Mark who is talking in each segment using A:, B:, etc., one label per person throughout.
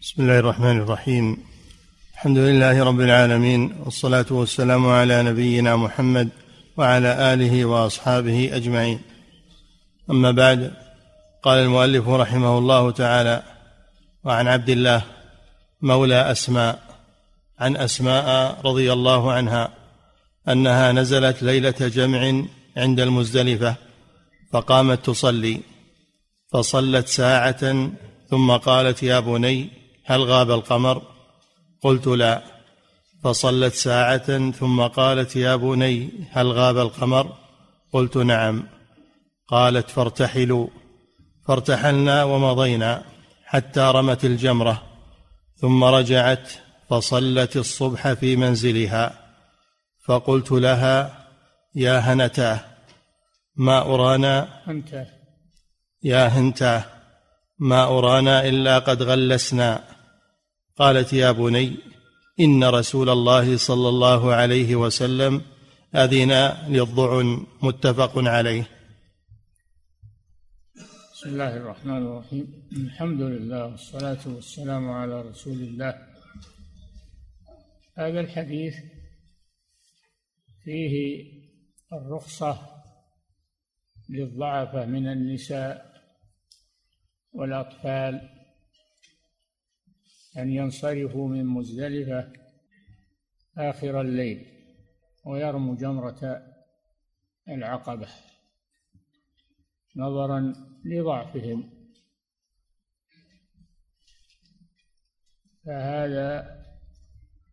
A: بسم الله الرحمن الرحيم. الحمد لله رب العالمين والصلاة والسلام على نبينا محمد وعلى آله وأصحابه أجمعين. أما بعد قال المؤلف رحمه الله تعالى وعن عبد الله مولى أسماء عن أسماء رضي الله عنها أنها نزلت ليلة جمع عند المزدلفة فقامت تصلي فصلت ساعة ثم قالت يا بني هل غاب القمر؟ قلت لا. فصلت ساعة ثم قالت يا بني هل غاب القمر؟ قلت نعم. قالت فارتحلوا. فارتحلنا ومضينا حتى رمت الجمرة. ثم رجعت فصلت الصبح في منزلها. فقلت لها يا هنتاه ما أرانا؟ يا هنتاه ما أرانا إلا قد غلسنا. قالت يا بني إن رسول الله صلى الله عليه وسلم أذن للضعن متفق عليه.
B: بسم الله الرحمن الرحيم. الحمد لله والصلاة والسلام على رسول الله. هذا الحديث فيه الرخصة للضعفة من النساء والأطفال أن ينصرفوا من مزدلفة آخر الليل ويرموا جمرة العقبة نظرا لضعفهم. فهذا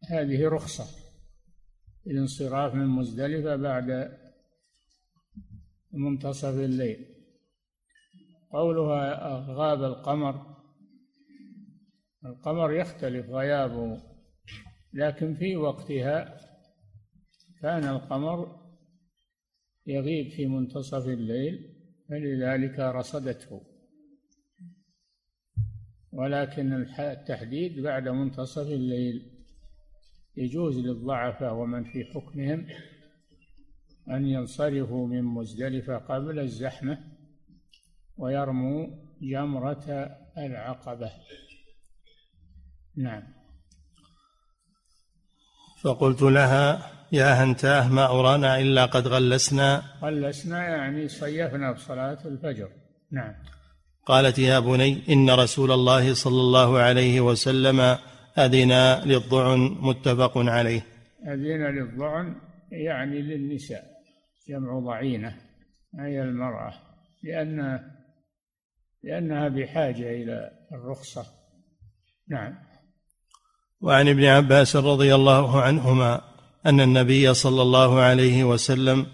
B: هذه رخصة الانصراف من مزدلفة بعد منتصف الليل. قولها غاب القمر القمر يختلف غيابه لكن في وقتها كان القمر يغيب في منتصف الليل فلذلك رصدته. ولكن التحديد بعد منتصف الليل يجوز للضعفاء ومن في حكمهم أن ينصرفوا من مزدلفة قبل الزحمة ويرموا جمرة العقبة. نعم.
A: فقلت لها يا هنتاه ما أرانا إلا قد غلسنا.
B: غلسنا يعني صيفنا بصلاة الفجر. نعم.
A: قالت يا بني إن رسول الله صلى الله عليه وسلم أذن للضعن متفق عليه.
B: أذن للضعن يعني للنساء جمع ضعينة أي المرأة لأن لأنها بحاجة إلى الرخصة. نعم.
A: وعن ابن عباس رضي الله عنهما أن النبي صلى الله عليه وسلم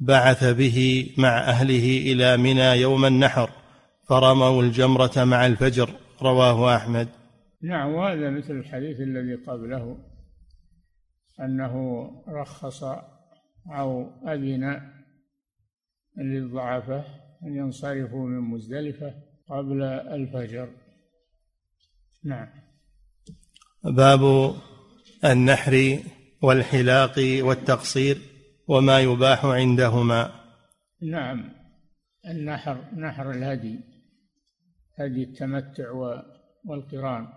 A: بعث به مع أهله إلى منى يوم النحر فرموا الجمرة مع الفجر رواه أحمد.
B: نعم وهذا مثل الحديث الذي قبله أنه رخص أو أذن للضعفاء أن ينصرفوا من مزدلفة قبل الفجر. نعم.
A: باب النحر والحلاق والتقصير وما يباح عندهما.
B: نعم النحر نحر الهدي هدي التمتع والقران.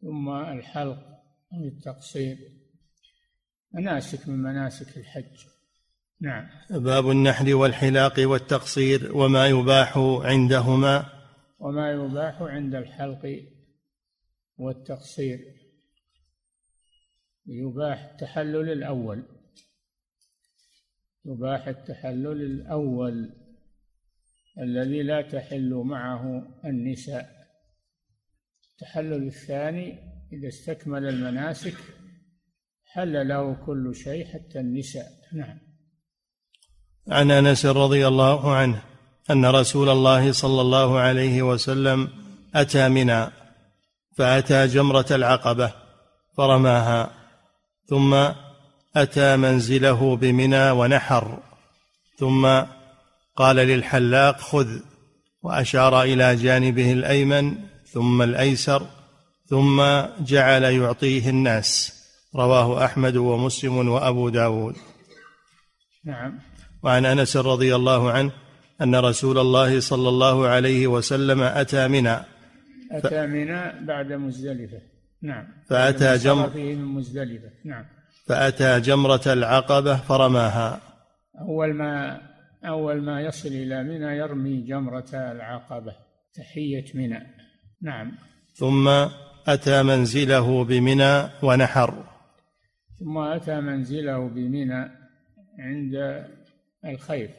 B: ثم الحلق والتقصير. مناسك من مناسك الحج. نعم.
A: باب النحر والحلاق والتقصير وما يباح عندهما.
B: وما يباح عند الحلق والتقصير. يباح التحلل الأول. يباح التحلل الأول الذي لا تحل معه النساء. التحلل الثاني إذا استكمل المناسك حل له كل شيء حتى النساء. نعم.
A: عن أنس رضي الله عنه أن رسول الله صلى الله عليه وسلم أتى منى. فأتى جمرة العقبة فرماها ثم أتى منزله بمنى ونحر ثم قال للحلاق خذ وأشار إلى جانبه الأيمن ثم الأيسر ثم جعل يعطيه الناس. رواه أحمد ومسلم وأبو داود.
B: نعم.
A: وعن أنس رضي الله عنه أن رسول الله صلى الله عليه وسلم أتى منى.
B: أتى منى بعد مزدلفة. نعم.
A: فأتى جمر
B: من مزدلفة. نعم.
A: فأتى جمرة العقبة فرماها.
B: أول ما أول ما يصل إلى منى يرمي جمرة العقبة. تحية منى. نعم.
A: ثم أتى منزله بمنى ونحر.
B: ثم أتى منزله بمنى عند الخيف.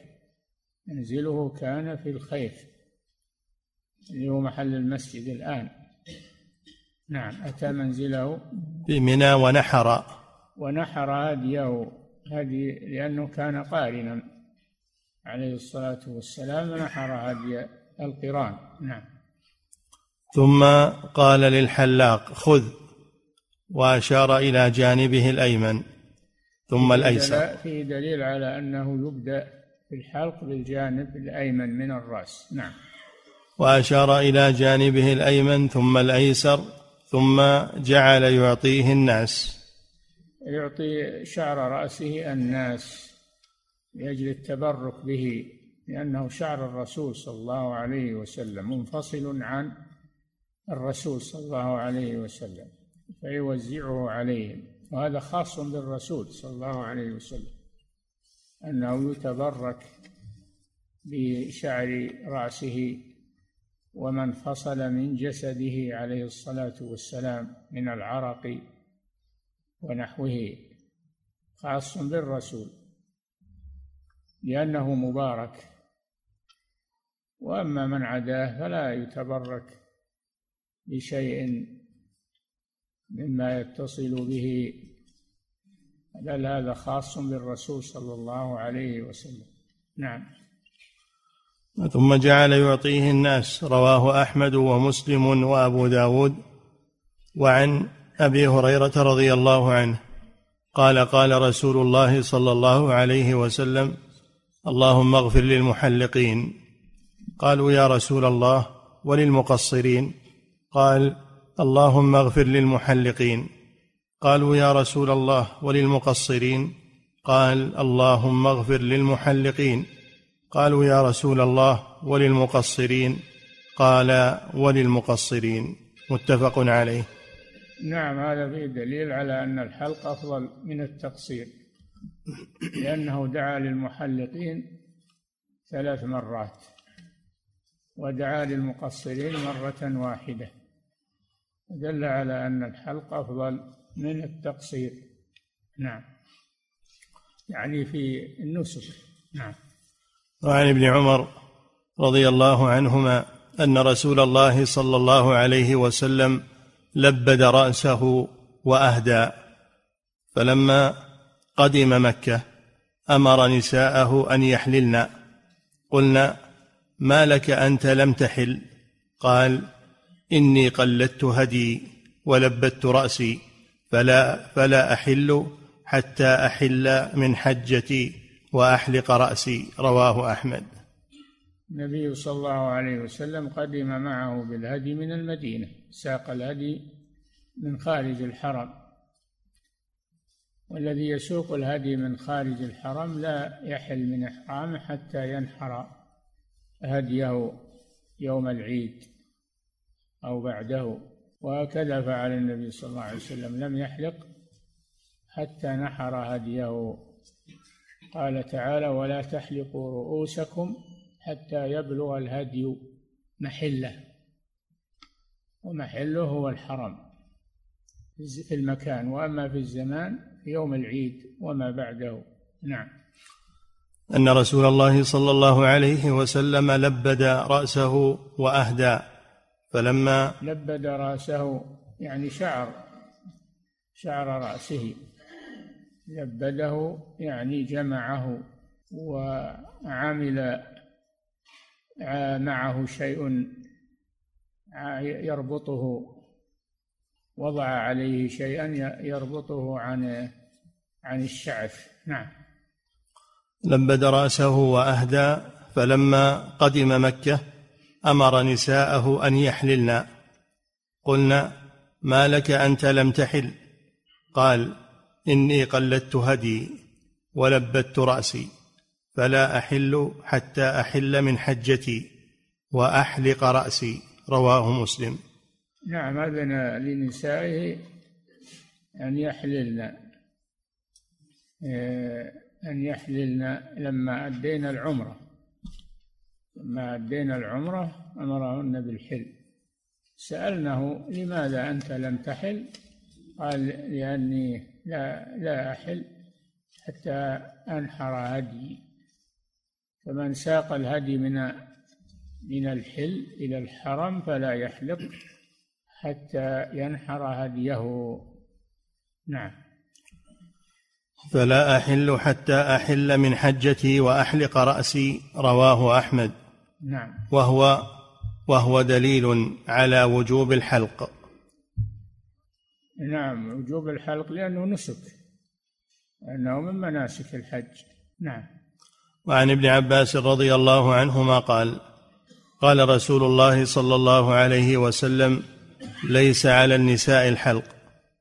B: منزله كان في الخيف. اللي هو محل المسجد الآن. نعم أتى منزله.
A: بمنى ونحر.
B: ونحر هديه هدي لأنه كان قارنا عليه الصلاة والسلام نحر هدي القران. نعم.
A: ثم قال للحلاق خذ وأشار إلى جانبه الأيمن ثم الأيسر.
B: فيه دليل على أنه يبدأ في الحلق بالجانب الأيمن من الرأس. نعم.
A: وأشار إلى جانبه الأيمن ثم الأيسر ثم جعل يعطيه الناس.
B: يعطي شعر رأسه الناس لأجل التبرك به لأنه شعر الرسول صلى الله عليه وسلم منفصل عن الرسول صلى الله عليه وسلم فيوزعه عليهم. وهذا خاص بالرسول صلى الله عليه وسلم أنه يتبرك بشعر رأسه وما انفصل من جسده عليه الصلاة والسلام من العرق ونحوه خاص بالرسول لأنه مبارك. وأما من عداه فلا يتبرك بشيء مما يتصل به بل هذا خاص بالرسول صلى الله عليه وسلم. نعم.
A: ثم جعل يعطيه الناس رواه أحمد ومسلم وأبو داود وعن أبي هريرة رضي الله عنه. قال قال رسول الله صلى الله عليه وسلم اللهم اغفر للمحلقين. قالوا يا رسول الله وللمقصرين. قال اللهم اغفر للمحلقين. قالوا يا رسول الله وللمقصرين. قال اللهم اغفر للمحلقين. قالوا يا رسول الله وللمقصرين؟ قال وللمقصرين. متفق عليه.
B: نعم هذا فيه دليل على أن الحلق أفضل من التقصير لأنه دعا للمحلقين ثلاث مرات ودعا للمقصرين مرة واحدة. دل على أن الحلق أفضل من التقصير. نعم. يعني في النسك نعم.
A: وعن ابن عمر رضي الله عنهما أن رسول الله صلى الله عليه وسلم لبد رأسه وأهدى. فلما قدم مكة أمر نساءه أن يحللن. قلنا ما لك أنت لم تحل؟ قال إني قلدت هدي ولبدت رأسي فلا فلا أحل حتى أحل من حجتي. وأحلق رأسي رواه أحمد.
B: النبي صلى الله عليه وسلم قدم معه بالهدي من المدينة ساق الهدي من خارج الحرم. والذي يسوق الهدي من خارج الحرم لا يحل من احرامه حتى ينحر هديه يوم العيد أو بعده. وهكذا فعل النبي صلى الله عليه وسلم لم يحلق حتى نحر هديه قال تعالى ولا تحلقوا رؤوسكم حتى يبلغ الهدي محله. ومحله هو الحرم في المكان وأما في الزمان في يوم العيد وما بعده. نعم.
A: أن رسول الله صلى الله عليه وسلم لبد رأسه وأهدى فلما
B: لبد رأسه يعني شعر شعر رأسه. لبده يعني جمعه وعمل معه شيء يربطه وضع عليه شيئا يربطه عن عن الشعث. نعم.
A: لبد راسه وأهدى فلما قدم مكة أمر نساءه أن يحللن قلنا ما لك أنت لم تحل؟ قال إني قلدت هدي ولبدت رأسي فلا أحل حتى أحل من حجتي وأحلق رأسي رواه مسلم.
B: نعم أذن لنسائه أن يحللن آه، أن يحللن لما أدينا العمرة. لما أدينا العمرة أمرهن بالحل. سألناه لماذا أنت لم تحل؟ قال لأني لا لا أحل حتى أنحر هدي. فمن ساق الهدي من من الحل إلى الحرم فلا يحلق حتى ينحر هديه. نعم.
A: فلا أحل حتى أحل من حجتي وأحلق رأسي رواه أحمد.
B: نعم.
A: وهو وهو دليل على وجوب الحلق.
B: نعم وجوب الحلق لأنه نسك. أنه من مناسك الحج. نعم.
A: وعن ابن عباس رضي الله عنهما قال قال رسول الله صلى الله عليه وسلم ليس على النساء الحلق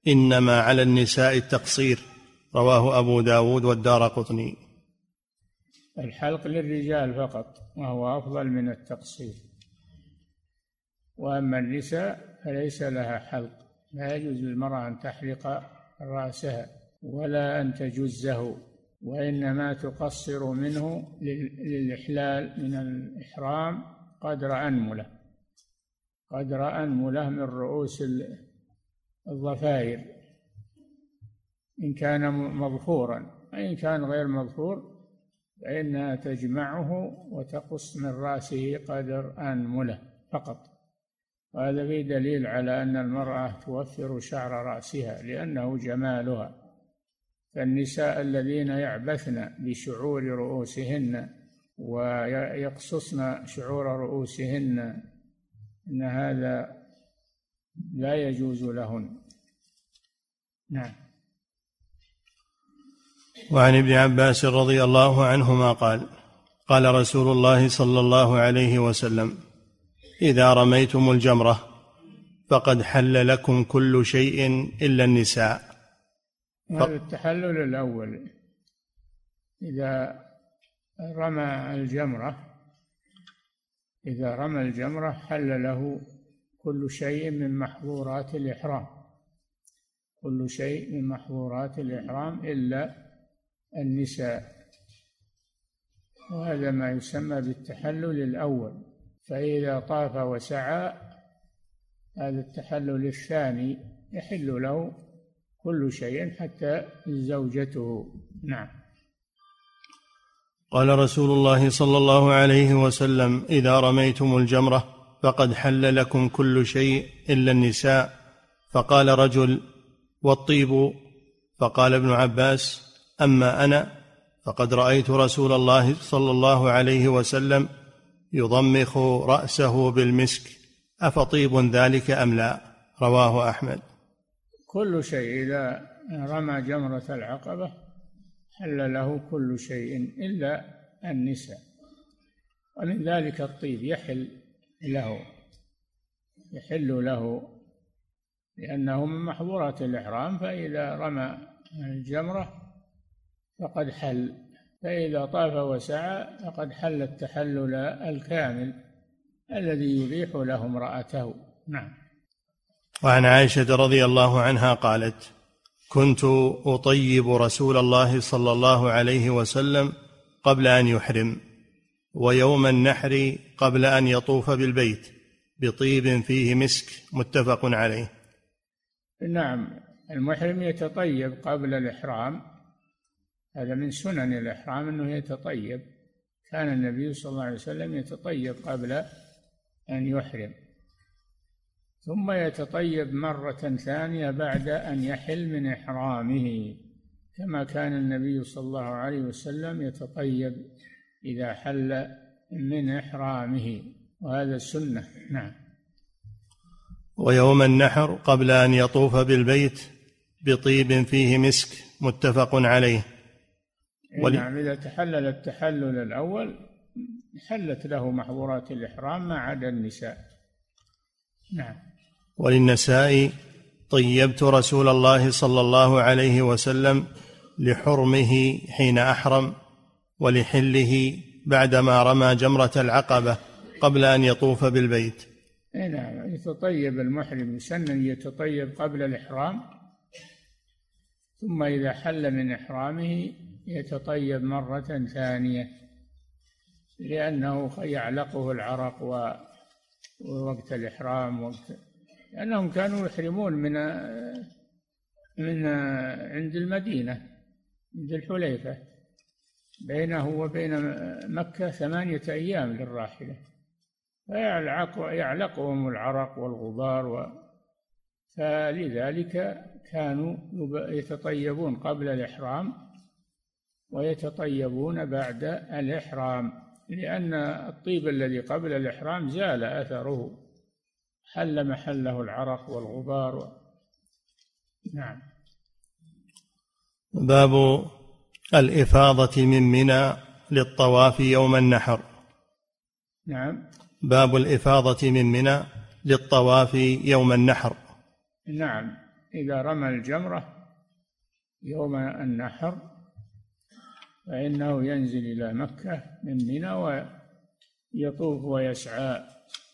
A: إنما على النساء التقصير. رواه أبو داود والدار قطني.
B: الحلق للرجال فقط وهو أفضل من التقصير. وأما النساء فليس لها حلق. لا يجوز للمرأة أن تحلق رأسها ولا أن تجزه وإنما تقصر منه للإحلال من الإحرام قدر أنملة قدر أنملة من رؤوس الضفائر. إن كان مظفورا وإن كان غير مظفور فإنها تجمعه وتقص من رأسه قدر أنملة فقط. وهذا فيه دليل على أن المرأة توفر شعر رأسها لأنه جمالها. فالنساء الذين يعبثن بشعور رؤوسهن ويقصصن شعور رؤوسهن إن هذا لا يجوز لهن. نعم.
A: وعن ابن عباس رضي الله عنهما قال قال رسول الله صلى الله عليه وسلم إذا رميتم الجمرة فقد حل لكم كل شيء إلا النساء.
B: هذا التحلل الأول. إذا رمى الجمرة إذا رمى الجمرة حل له كل شيء من محظورات الإحرام. كل شيء من محظورات الإحرام إلا النساء. وهذا ما يسمى بالتحلل الأول. فإذا طاف وسعى هذا التحلل الثاني يحل له كل شيء حتى زوجته. نعم.
A: قال رسول الله صلى الله عليه وسلم إذا رميتم الجمرة فقد حل لكم كل شيء إلا النساء. فقال رجل والطيب؟ فقال ابن عباس أما أنا فقد رأيت رسول الله صلى الله عليه وسلم يضمخ رأسه بالمسك أفطيب ذلك أم لا؟ رواه أحمد.
B: كل شيء إذا رمى جمرة العقبة حل له كل شيء إلا النساء ومن ذلك الطيب يحل له يحل له لأنه من محظورات الإحرام فإذا رمى الجمرة فقد حل. فإذا طاف وسعى فقد حل التحلل الكامل الذي يبيح له امرأته. نعم.
A: وعن عائشة رضي الله عنها قالت كنت أطيب رسول الله صلى الله عليه وسلم قبل أن يحرم ويوم النحر قبل أن يطوف بالبيت بطيب فيه مسك متفق عليه.
B: نعم المحرم يتطيب قبل الإحرام هذا من سنن الإحرام أنه يتطيب. كان النبي صلى الله عليه وسلم يتطيب قبل أن يحرم. ثم يتطيب مرة ثانية بعد أن يحل من إحرامه. كما كان النبي صلى الله عليه وسلم يتطيب إذا حل من إحرامه. وهذا السنة. نعم.
A: ويوم النحر قبل أن يطوف بالبيت بطيب فيه مسك متفق عليه.
B: ولي... نعم إذا تحلل التحلل الأول حلت له محظورات الإحرام ما عدا النساء. نعم.
A: وللنساء طيبت رسول الله صلى الله عليه وسلم لحرمه حين أحرم ولحله بعدما رمى جمرة العقبة قبل أن يطوف بالبيت.
B: نعم يتطيب المحرم يسن يتطيب قبل الإحرام ثم إذا حل من إحرامه يتطيب مرة ثانية لأنه يعلقه العرق ووقت الإحرام وقت لأنهم كانوا يحرمون من من عند المدينة عند الحليفة بينه وبين مكة ثمانية أيام للراحلة. فيعلق يعلقهم العرق والغبار و فلذلك كانوا يتطيبون قبل الإحرام ويتطيبون بعد الإحرام لأن الطيب الذي قبل الإحرام زال أثره حل محله العرق والغبار. و... نعم.
A: باب الإفاضة من منى للطواف يوم النحر.
B: نعم.
A: باب الإفاضة من منى للطواف يوم النحر.
B: نعم. إذا رمى الجمرة يوم النحر فإنه ينزل إلى مكة من منى ويطوف ويسعى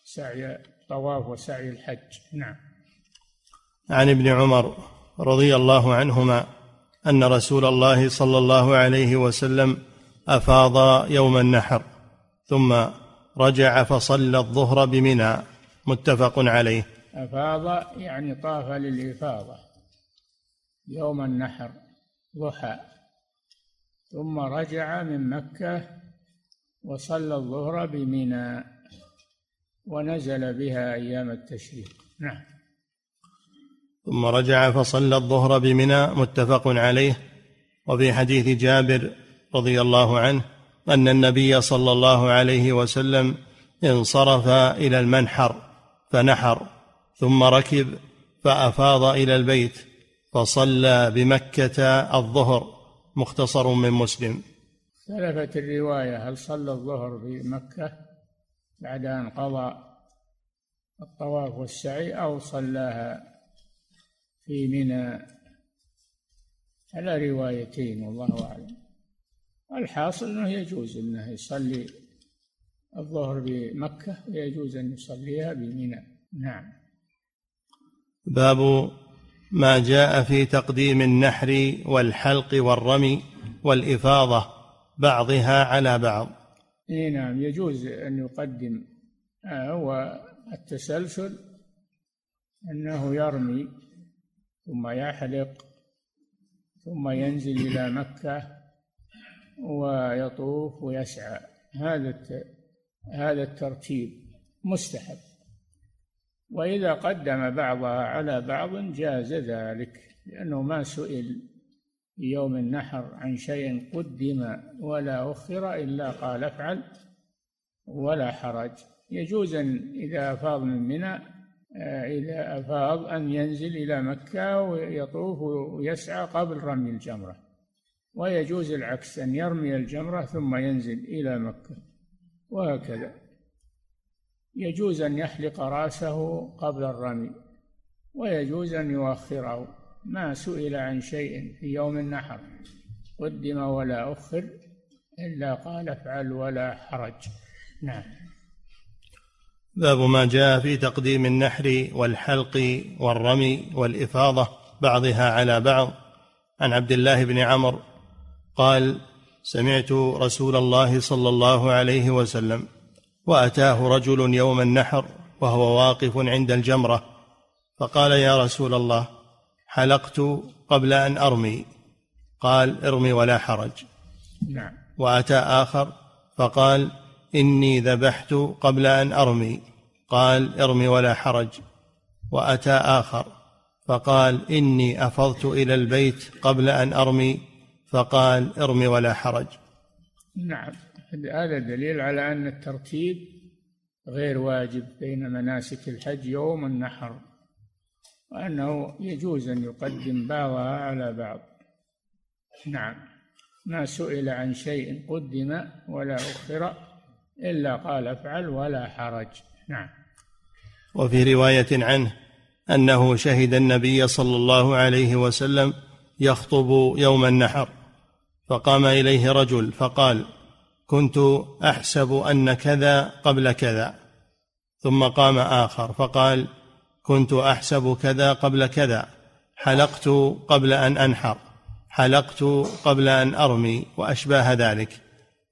B: سعي الطواف وسعي الحج. نعم.
A: عن ابن عمر رضي الله عنهما أن رسول الله صلى الله عليه وسلم أفاض يوم النحر ثم رجع فصلى الظهر بمنى. متفق عليه.
B: أفاض يعني طاف للإفاضة. يوم النحر ضحى. ثم رجع من مكة وصلى الظهر بمنى ونزل بها أيام التشريق. نعم.
A: ثم رجع فصلى الظهر بمنى متفق عليه وفي حديث جابر رضي الله عنه أن النبي صلى الله عليه وسلم انصرف إلى المنحر فنحر ثم ركب فأفاض إلى البيت فصلى بمكة الظهر. مختصر من مسلم.
B: اختلفت الرواية هل صلى الظهر بمكه بعد أن قضى الطواف والسعي أو صلاها في منى؟ على روايتين والله أعلم. الحاصل أنه يجوز أنه يصلي الظهر بمكة ويجوز أن يصليها بمنى. نعم.
A: باب ما جاء في تقديم النحر والحلق والرمي والإفاضة بعضها على بعض.
B: إي نعم يجوز أن يقدم آه التسلسل أنه يرمي ثم يحلق ثم ينزل إلى مكة ويطوف ويسعى. هذا هذا الترتيب مستحب. وإذا قدم بعضها على بعض جاز ذلك لأنه ما سئل في يوم النحر عن شيء قدم ولا أخر إلا قال افعل ولا حرج. يجوز أن إذا أفاض من منى آه، إذا أفاض أن ينزل إلى مكة ويطوف ويسعى قبل رمي الجمرة. ويجوز العكس أن يرمي الجمرة ثم ينزل إلى مكة وهكذا. يجوز أن يحلق رأسه قبل الرمي ويجوز أن يؤخره. ما سئل عن شيء في يوم النحر قدم ولا أخر إلا قال افعل ولا حرج. نعم.
A: باب ما جاء في تقديم النحر والحلق والرمي والإفاضة بعضها على بعض. عن عبد الله بن عمرو قال سمعت رسول الله صلى الله عليه وسلم وأتاه رجل يوم النحر وهو واقف عند الجمرة فقال يا رسول الله حلقت قبل أن أرمي. قال ارمي ولا حرج.
B: نعم.
A: وأتى آخر فقال إني ذبحت قبل أن أرمي. قال ارمي ولا حرج. وأتى آخر فقال إني أفضت إلى البيت قبل أن أرمي. فقال ارمي ولا حرج.
B: نعم. هذا دليل على أن الترتيب غير واجب بين مناسك الحج يوم النحر وأنه يجوز أن يقدم بعضها على بعض. نعم ما سئل عن شيء قدم ولا أخر إلا قال افعل ولا حرج. نعم.
A: وفي رواية عنه أنه شهد النبي صلى الله عليه وسلم يخطب يوم النحر فقام إليه رجل فقال كنت أحسب أن كذا قبل كذا. ثم قام آخر فقال كنت أحسب كذا قبل كذا. حلقت قبل أن أنحر. حلقت قبل أن أرمي وأشباه ذلك.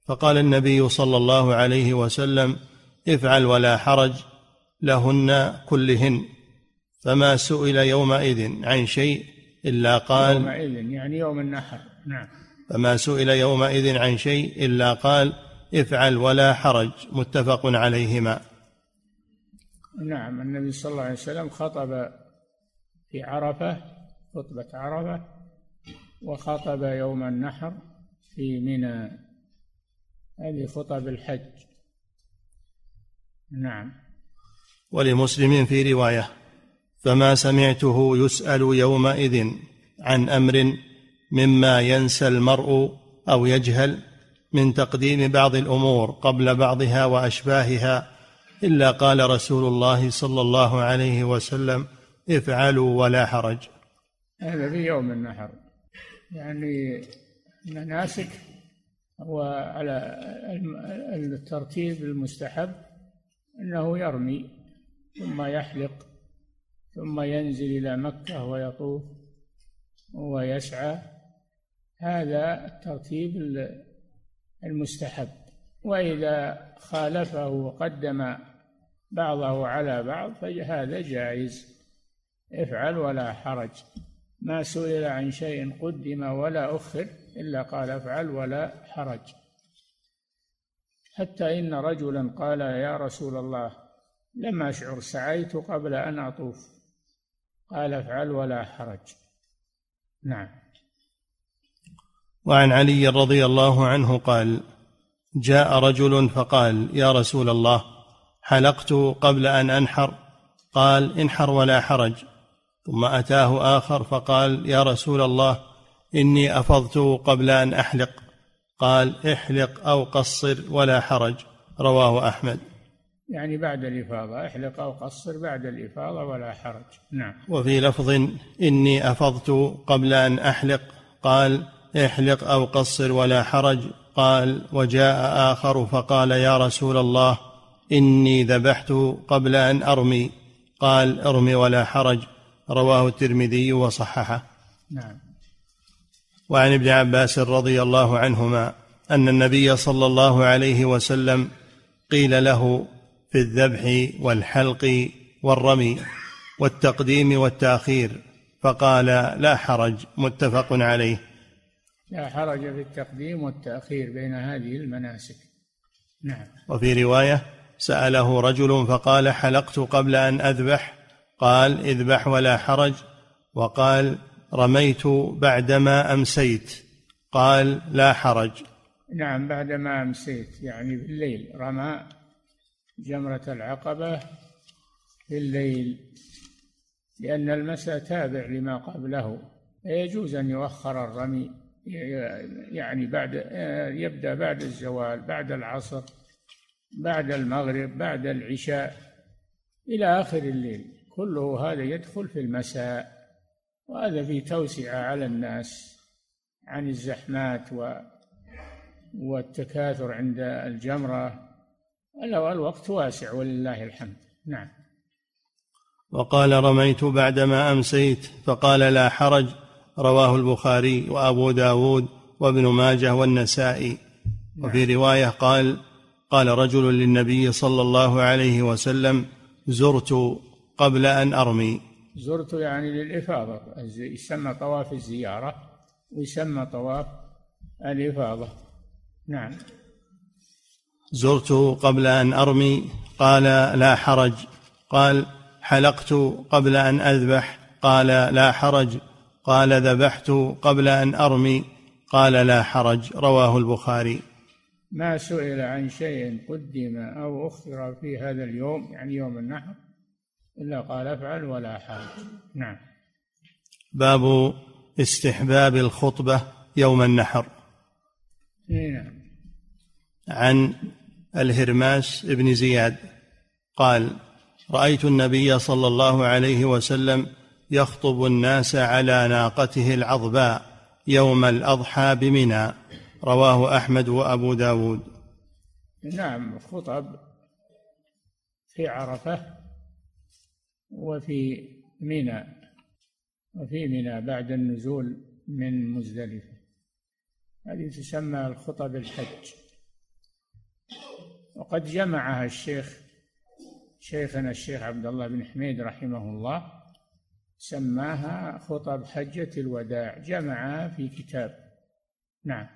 A: فقال النبي صلى الله عليه وسلم افعل ولا حرج لهن كلهن. فما سئل يومئذ عن شيء إلا قال
B: يومئذ يعني يوم النحر. نعم.
A: فما سئل يومئذ عن شيء إلا قال افعل ولا حرج متفق عليهما.
B: نعم النبي صلى الله عليه وسلم خطب في عرفة خطبة عرفة وخطب يوم النحر في منى. هذه خطب الحج. نعم.
A: ولمسلم في رواية فما سمعته يسأل يومئذ عن أمر مما ينسى المرء أو يجهل من تقديم بعض الأمور قبل بعضها وأشباهها إلا قال رسول الله صلى الله عليه وسلم افعلوا ولا حرج.
B: هذا في يوم النحر. يعني المناسك هو على الترتيب المستحب إنه يرمي ثم يحلق ثم ينزل إلى مكة ويطوف ويسعى. هذا الترتيب المستحب. وإذا خالفه وقدم بعضه على بعض فهذا جائز. افعل ولا حرج. ما سئل عن شيء قدم ولا أخر إلا قال افعل ولا حرج. حتى إن رجلا قال يا رسول الله لم أشعر سعيت قبل أن أطوف. قال افعل ولا حرج. نعم.
A: وعن علي رضي الله عنه قال جاء رجل فقال يا رسول الله حلقت قبل أن أنحر؟ قال انحر ولا حرج. ثم أتاه آخر فقال يا رسول الله إني أفضت قبل أن أحلق. قال احلق أو قصر ولا حرج. رواه أحمد.
B: يعني بعد الإفاضة احلق أو قصر بعد الإفاضة ولا حرج. نعم.
A: وفي لفظ إني أفضت قبل أن أحلق قال احلق أو قصر ولا حرج. قال وجاء آخر فقال يا رسول الله إني ذبحت قبل أن أرمي. قال ارمي ولا حرج. رواه الترمذي وصححه.
B: نعم.
A: وعن ابن عباس رضي الله عنهما أن النبي صلى الله عليه وسلم قيل له في الذبح والحلق والرمي والتقديم والتأخير فقال لا حرج متفق عليه.
B: لا حرج في التقديم والتأخير بين هذه المناسك. نعم.
A: وفي رواية سأله رجل فقال حلقت قبل أن أذبح؟ قال اذبح ولا حرج. وقال رميت بعدما أمسيت؟ قال لا حرج.
B: نعم بعدما أمسيت يعني بالليل رمى جمرة العقبة في الليل لأن المساء تابع لما قبله يجوز أن يؤخر الرمي. يعني بعد يبدأ بعد الزوال بعد العصر بعد المغرب بعد العشاء إلى آخر الليل. كله هذا يدخل في المساء وهذا في توسعة على الناس عن الزحمات و والتكاثر عند الجمرة. الوقت واسع ولله الحمد. نعم.
A: وقال رميت بعدما أمسيت فقال لا حرج رواه البخاري وأبو داود وابن ماجه والنسائي. وفي نعم. رواية قال قال رجل للنبي صلى الله عليه وسلم زرت قبل أن أرمي.
B: زرت يعني للإفاضة يسمى طواف الزيارة ويسمى طواف الإفاضة. نعم.
A: زرت قبل أن أرمي. قال لا حرج. قال حلقت قبل أن أذبح. قال لا حرج. قال ذبحت قبل أن أرمي. قال لا حرج. رواه البخاري.
B: ما سئل عن شيء قدم أو أخر في هذا اليوم يعني يوم النحر إلا قال افعل ولا حرج. نعم.
A: باب استحباب الخطبة يوم النحر.
B: نعم.
A: عن الهرماس بن زياد. قال رأيت النبي صلى الله عليه وسلم يخطب الناس على ناقته العظباء يوم الأضحى بمنى. رواه أحمد وأبو داود.
B: نعم خطب في عرفة وفي منى وفي منى بعد النزول من مزدلفة. هذه تسمى الخطب الحج. وقد جمعها الشيخ شيخنا الشيخ عبد الله بن حميد رحمه الله سماها خطب حجة الوداع جمعها في كتاب. نعم.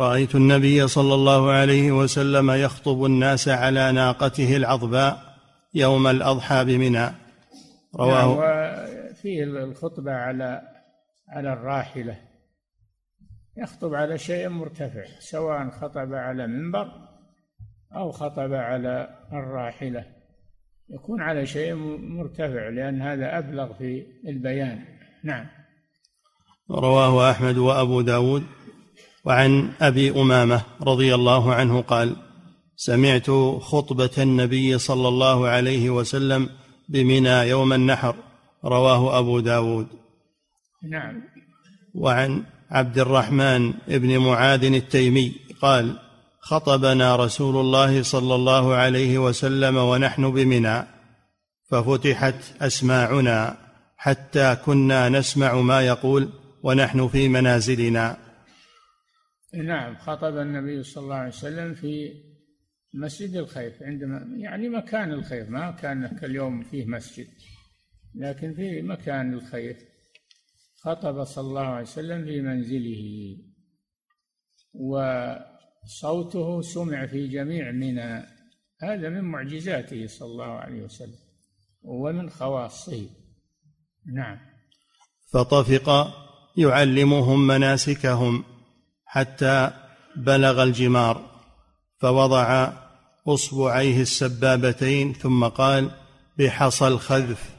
A: رأيت النبي صلى الله عليه وسلم يخطب الناس على ناقته العظباء يوم الأضحى بمنى.
B: رواه نعم وفيه الخطبة على على الراحلة. يخطب على شيء مرتفع سواء خطب على منبر أو خطب على الراحلة. يكون على شيء مرتفع لأن هذا أبلغ في البيان. نعم.
A: رواه أحمد وأبو داود. وعن أبي أمامة رضي الله عنه قال سمعت خطبة النبي صلى الله عليه وسلم بمنى يوم النحر. رواه أبو داود.
B: نعم.
A: وعن عبد الرحمن بن معاذ التيمي قال خطبنا رسول الله صلى الله عليه وسلم ونحن بمنى ففتحت أسماعنا حتى كنا نسمع ما يقول ونحن في منازلنا.
B: نعم خطب النبي صلى الله عليه وسلم في مسجد الخيف عندما يعني مكان الخيف ما كان كاليوم فيه مسجد لكن في مكان الخيف. خطب صلى الله عليه وسلم في منزله وصوته سمع في جميع منى. هذا من معجزاته صلى الله عليه وسلم ومن خواصه نعم.
A: فطفق يعلمهم مناسكهم حتى بلغ الجمار فوضع أصبعيه السبابتين ثم قال بحصى الخذف.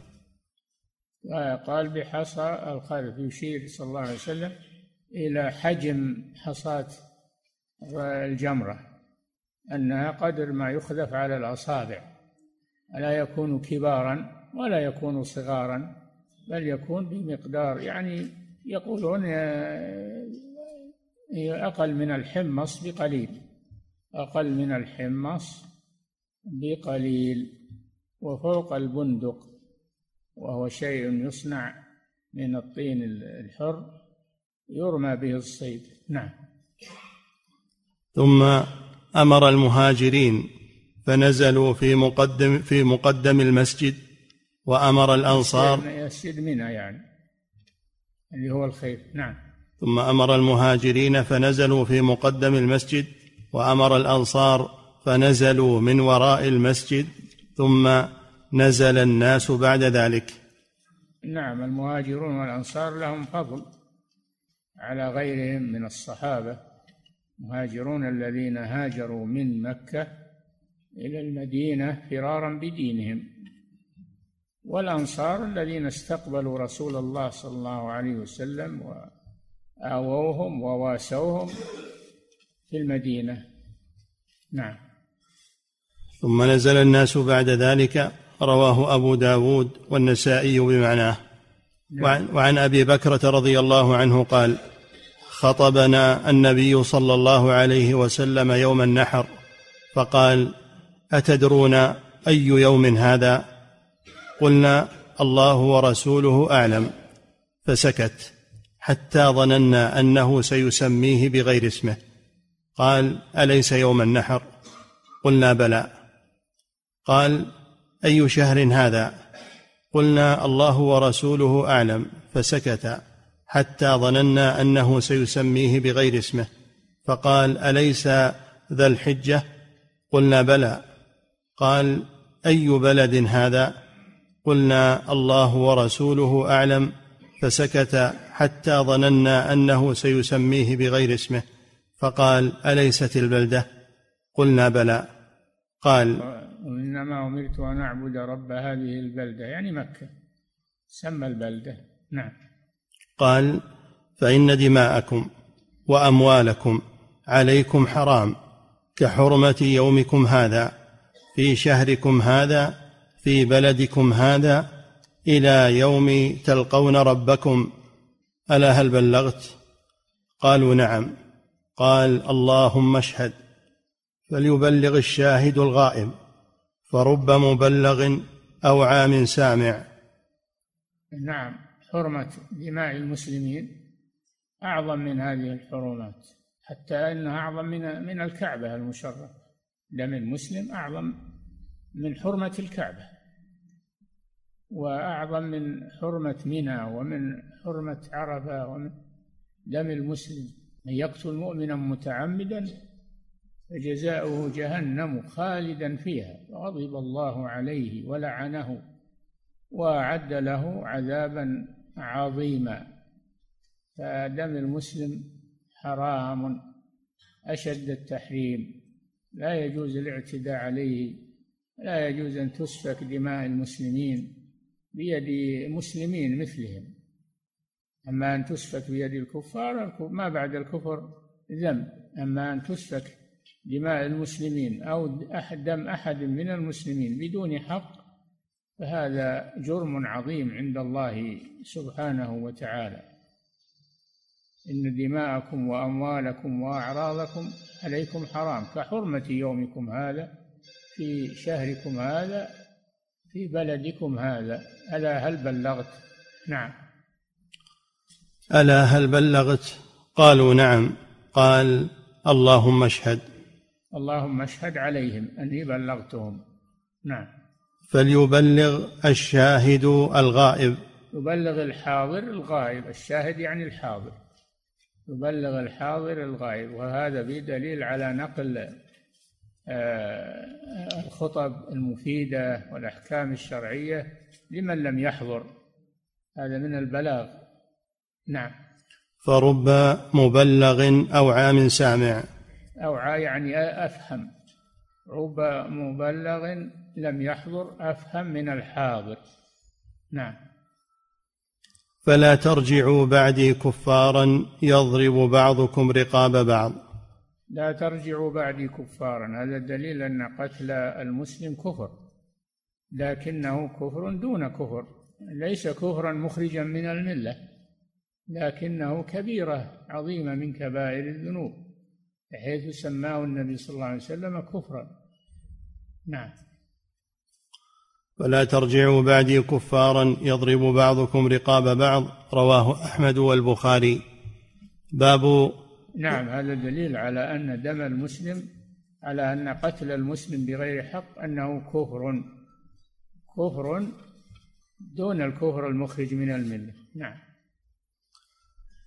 B: قال بحصى الخذف. يشير صلى الله عليه وسلم إلى حجم حصاة الجمره أنها قدر ما يخذف على الأصابع. لا يكون كبارا ولا يكون صغارا بل يكون بمقدار يعني يقولون هي أقل من الحمص بقليل. أقل من الحمص بقليل وفوق البندق وهو شيء يصنع من الطين الحر يرمى به الصيد. نعم.
A: ثم أمر المهاجرين فنزلوا في مقدم في مقدم المسجد وأمر الأنصار.
B: يسجد منى يعني اللي هو الخير. نعم.
A: ثم أمر المهاجرين فنزلوا في مقدم المسجد وأمر الأنصار فنزلوا من وراء المسجد ثم نزل الناس بعد ذلك.
B: نعم المهاجرون والأنصار لهم فضل على غيرهم من الصحابة المهاجرون الذين هاجروا من مكة إلى المدينة فرارا بدينهم. والأنصار الذين استقبلوا رسول الله صلى الله عليه وسلم آووهم وواسوهم في المدينة. نعم.
A: ثم نزل الناس بعد ذلك رواه أبو داود والنسائي بمعناه. نعم. وعن, وعن أبي بكرة رضي الله عنه قال خطبنا النبي صلى الله عليه وسلم يوم النحر فقال أتدرون أي يوم هذا؟ قلنا الله ورسوله أعلم. فسكت حتى ظننا أنه سيسميه بغير اسمه. قال أليس يوم النحر؟ قلنا بلى. قال أي شهر هذا؟ قلنا الله ورسوله أعلم. فسكت. حتى ظننا أنه سيسميه بغير اسمه. فقال أليس ذا الحجة؟ قلنا بلى. قال أي بلد هذا؟ قلنا الله ورسوله أعلم. فسكت حتى ظننا أنه سيسميه بغير اسمه. فقال أليست البلدة؟ قلنا بلى. قال
B: إنما أمرت أن أعبد رب هذه البلدة يعني مكة. سمى البلدة. نعم.
A: قال فإن دماءكم وأموالكم عليكم حرام كحرمة يومكم هذا في شهركم هذا في بلدكم هذا إلى يوم تلقون ربكم. ألا هل بلغت؟ قالوا نعم. قال اللهم اشهد. فليبلغ الشاهد الغائب فرب مبلغ أو عام سامع.
B: نعم. حرمة دماء المسلمين أعظم من هذه الحرمات حتى أنها أعظم من من الكعبة المشرفة. دم المسلم أعظم من حرمة الكعبة وأعظم من حرمة منى ومن حرمة عرفة ومن دم المسلم. من يقتل مؤمنا متعمدا فجزاؤه جهنم خالدا فيها. وغضب الله عليه ولعنه وأعد له عذابا عظيما فدم المسلم حرام أشد التحريم. لا يجوز الاعتداء عليه لا يجوز أن تسفك دماء المسلمين بيد مسلمين مثلهم. أما أن تسفك بيد الكفار ما بعد الكفر ذنب. أما أن تسفك دماء المسلمين أو دم أحد من المسلمين بدون حق فهذا جرم عظيم عند الله سبحانه وتعالى. إن دماءكم وأموالكم وأعراضكم عليكم حرام كحرمة يومكم هذا في شهركم هذا في بلدكم هذا. ألا هل بلغت؟ نعم.
A: ألا هل بلغت؟ قالوا نعم. قال اللهم اشهد.
B: اللهم اشهد عليهم أني بلغتهم. نعم.
A: فليبلغ الشاهد الغائب.
B: يبلغ الحاضر الغائب. الشاهد يعني الحاضر. يبلغ الحاضر الغائب. وهذا بدليل على نقل آه، الخطب المفيدة والأحكام الشرعية لمن لم يحضر. هذا من البلاغ. نعم.
A: فرب مبلغ أو عام سامع.
B: أوعى يعني أفهم. رب مبلغ لم يحضر أفهم من الحاضر. نعم.
A: فلا ترجعوا بعدي كفارا يضرب بعضكم رقاب بعض.
B: لا ترجعوا بعدي كفارا. هذا دليل أن قتل المسلم كفر. لكنه كفر دون كفر. ليس كفرا مخرجا من الملة لكنه كبيرة عظيمة من كبائر الذنوب بحيث سماه النبي صلى الله عليه وسلم كفرا. نعم.
A: ولا ترجعوا بعدي كفارا يضرب بعضكم رقاب بعض رواه أحمد والبخاري. باب
B: نعم هذا دليل على أن دم المسلم على أن قتل المسلم بغير حق أنه كفر. كفر دون الكفر المخرج من الملة. نعم.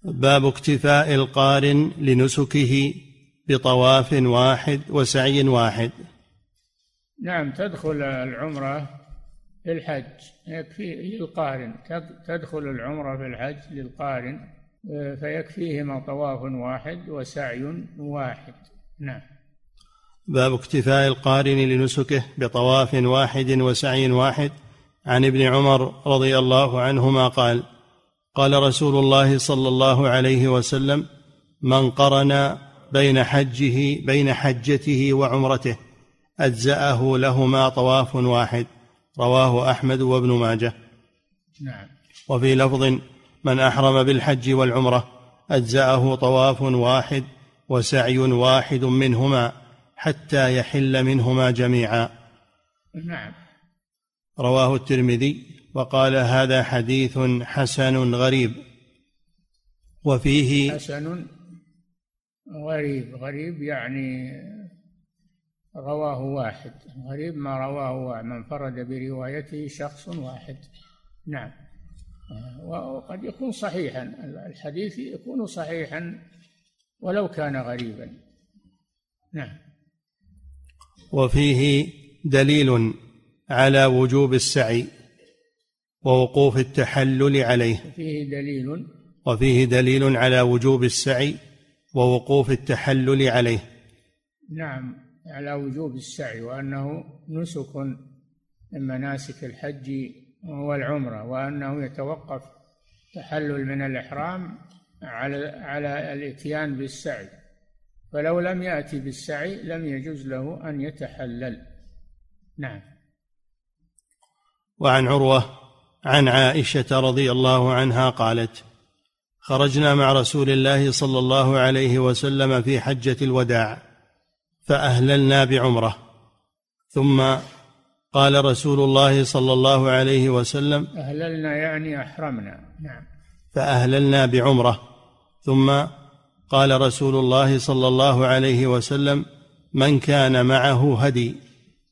A: باب اكتفاء القارن لنسكه بطواف واحد وسعي واحد.
B: نعم تدخل العمرة في الحج يكفي للقارن. تدخل العمرة في الحج للقارن. فيكفيهما طواف واحد وسعي واحد. نعم.
A: باب اكتفاء القارن لنسكه بطواف واحد وسعي واحد. عن ابن عمر رضي الله عنهما قال قال رسول الله صلى الله عليه وسلم من قرن بين حجه بين حجته وعمرته أجزأه لهما طواف واحد. رواه أحمد وابن ماجه.
B: نعم.
A: وفي لفظ من أحرم بالحج والعمرة أجزأه طواف واحد وسعي واحد منهما حتى يحل منهما جميعا.
B: نعم.
A: رواه الترمذي وقال هذا حديث حسن غريب. وفيه
B: حسن غريب. غريب يعني رواه واحد. غريب ما رواه واحد. من فرد بروايته شخص واحد. نعم. وقد يكون صحيحا. الحديث يكون صحيحا ولو كان غريبا. نعم.
A: وفيه دليل على وجوب السعي ووقوف التحلل عليه.
B: فيه دليل.
A: وفيه دليل على وجوب السعي ووقوف التحلل عليه.
B: نعم. على وجوب السعي وأنه نسك من مناسك الحج والعمرة وأنه يتوقف تحلل من الإحرام على على الإتيان بالسعي. فلو لم يأتي بالسعي لم يجوز له أن يتحلل. نعم.
A: وعن عروة عن عائشة رضي الله عنها قالت خرجنا مع رسول الله صلى الله عليه وسلم في حجة الوداع. فأهللنا بعمرة. ثم قال رسول الله صلى الله عليه وسلم
B: أهللنا يعني أحرمنا. نعم.
A: فأهللنا بعمرة. ثم قال رسول الله صلى الله عليه وسلم من كان معه هدي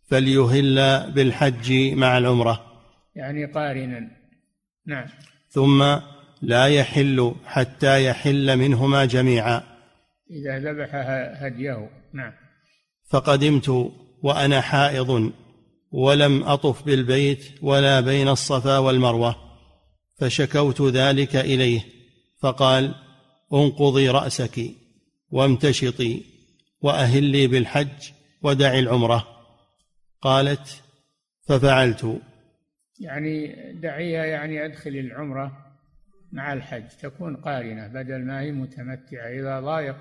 A: فليهل بالحج مع العمرة.
B: يعني قارنا. نعم.
A: ثم لا يحل حتى يحل منهما جميعا.
B: إذا ذبح هديه. نعم.
A: فقدمت وأنا حائض ولم أطف بالبيت ولا بين الصفا والمروة فشكوت ذلك إليه فقال انقضي رأسك وامتشطي وأهلي بالحج ودعي العمرة. قالت ففعلت.
B: يعني دعيها يعني أدخل العمرة مع الحج تكون قارنة بدل ما هي متمتعة. إذا ضايق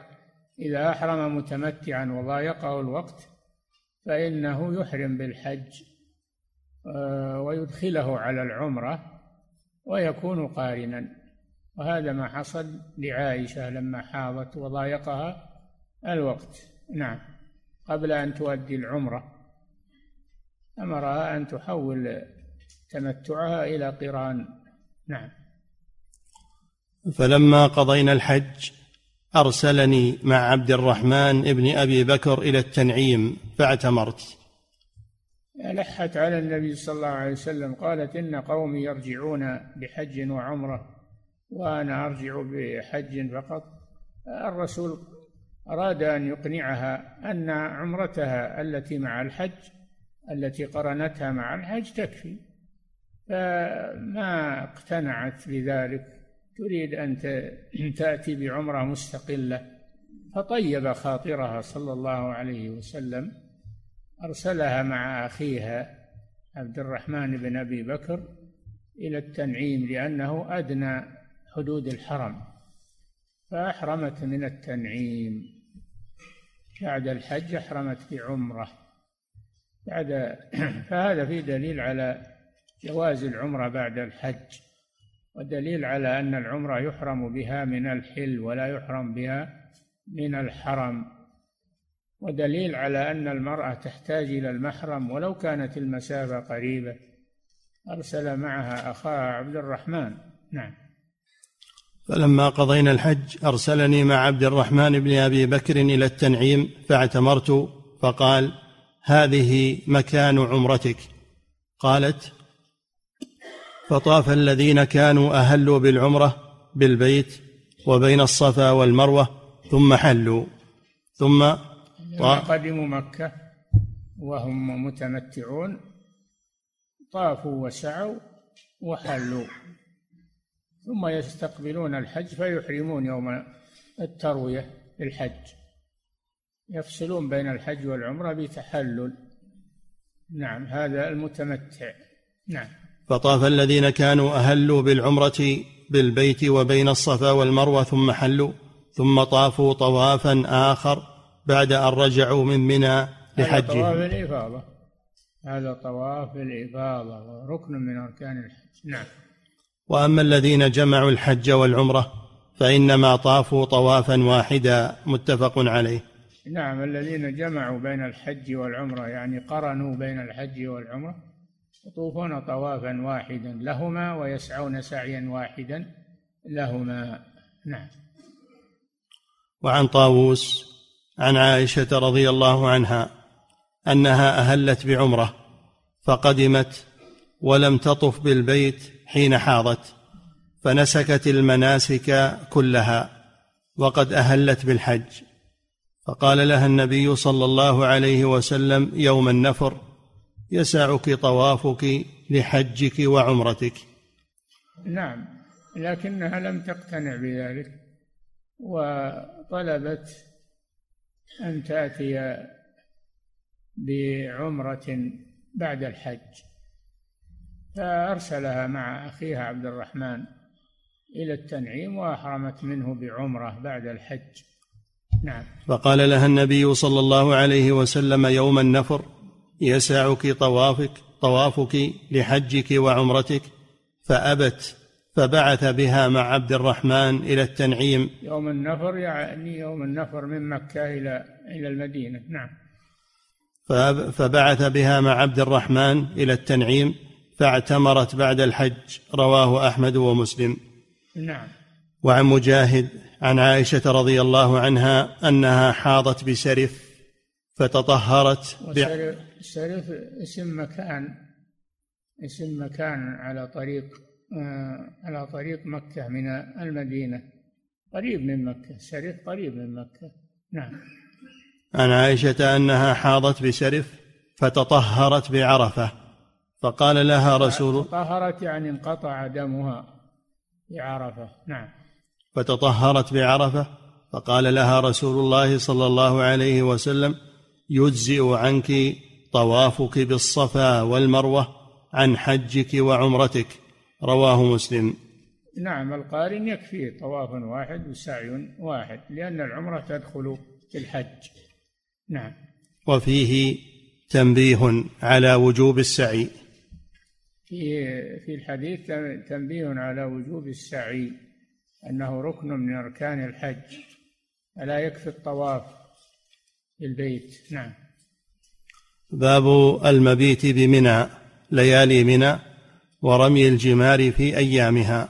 B: إذا أحرم متمتعا وضايقه الوقت فإنه يحرم بالحج آه، ويدخله على العمرة ويكون قارنا. وهذا ما حصل لعائشة لما حاضت وضايقها الوقت. نعم قبل أن تؤدي العمرة أمرها أن تحول تمتعها إلى قران. نعم.
A: فلما قضينا الحج أرسلني مع عبد الرحمن ابن أبي بكر إلى التنعيم فاعتمرت.
B: لحت على النبي صلى الله عليه وسلم قالت إن قومي يرجعون بحج وعمرة وأنا أرجع بحج فقط. الرسول أراد أن يقنعها أن عمرتها التي مع الحج التي قرنتها مع الحج تكفي. فما اقتنعت بذلك. تريد أن تأتي بعمرة مستقلة فطيب خاطرها صلى الله عليه وسلم. أرسلها مع أخيها عبد الرحمن بن أبي بكر إلى التنعيم لأنه أدنى حدود الحرم فأحرمت من التنعيم. بعد الحج أحرمت بعمرة. بعد فهذا فيه دليل على جواز العمرة بعد الحج. ودليل على أن العمرة يحرم بها من الحل ولا يحرم بها من الحرم. ودليل على أن المرأة تحتاج إلى المحرم ولو كانت المسافة قريبة. أرسل معها أخاها عبد الرحمن. نعم.
A: فلما قضينا الحج أرسلني مع عبد الرحمن بن أبي بكر إلى التنعيم فاعتمرت فقال هذه مكان عمرتك. قالت فطاف الذين كانوا أهلوا بالعمرة بالبيت وبين الصفا والمروة ثم حلوا. ثم
B: قدموا مكة وهم متمتعون. طافوا وسعوا وحلوا. ثم يستقبلون الحج فيحرمون يوم التروية للحج. يفصلون بين الحج والعمرة بتحلل. نعم هذا المتمتع. نعم.
A: فطاف الذين كانوا أهلوا بالعمرة بالبيت وبين الصفا والمروة ثم حلوا ثم طافوا طوافا آخر بعد أن رجعوا من منى لحجهم.
B: طواف الإفاضة. هذا طواف الإفاضة ركن من أركان الحج. نعم.
A: وأما الذين جمعوا الحج والعمرة فإنما طافوا طوافا واحدا متفق عليه.
B: نعم الذين جمعوا بين الحج والعمرة يعني قرنوا بين الحج والعمرة يطوفون طوافا واحدا لهما ويسعون سعيا واحدا لهما. نعم.
A: وعن طاووس عن عائشة رضي الله عنها أنها أهلت بعمرة فقدمت ولم تطف بالبيت حين حاضت فنسكت المناسك كلها وقد أهلت بالحج. فقال لها النبي صلى الله عليه وسلم يوم النفر يسعك طوافك لحجك وعمرتك.
B: نعم لكنها لم تقتنع بذلك وطلبت أن تأتي بعمرة بعد الحج. فأرسلها مع أخيها عبد الرحمن إلى التنعيم وأحرمت منه بعمرة بعد الحج. نعم.
A: فقال لها النبي صلى الله عليه وسلم يوم النفر يسعك طوافك طوافك لحجك وعمرتك. فأبت فبعث بها مع عبد الرحمن إلى التنعيم.
B: يوم النفر يعني يوم النفر من مكة إلى إلى المدينة. نعم.
A: فبعث بها مع عبد الرحمن إلى التنعيم فاعتمرت بعد الحج رواه أحمد ومسلم.
B: نعم.
A: وعن مجاهد عن عائشة رضي الله عنها أنها حاضت بسرف فتطهرت
B: سرف اسم مكان اسم مكان على طريق آه، على طريق مكة من المدينة. قريب من مكة سرف قريب من مكة. نعم.
A: عن عائشة أنها حاضت بسرف فتطهرت بعرفة فقال لها رسول
B: تطهرت يعني انقطع دمها بعرفة. نعم.
A: فتطهرت بعرفة فقال لها رسول الله صلى الله عليه وسلم يجزئ عنك طوافك بالصفا والمروة عن حجك وعمرتك. رواه مسلم.
B: نعم القارن يكفيه طواف واحد وسعي واحد لأن العمرة تدخل في الحج. نعم.
A: وفيه تنبيه على وجوب السعي.
B: في في الحديث تنبيه على وجوب السعي أنه ركن من أركان الحج. ألا يكفي الطواف بالبيت نعم.
A: باب المبيت بمنى ليالي منى ورمي الجمار في أيامها.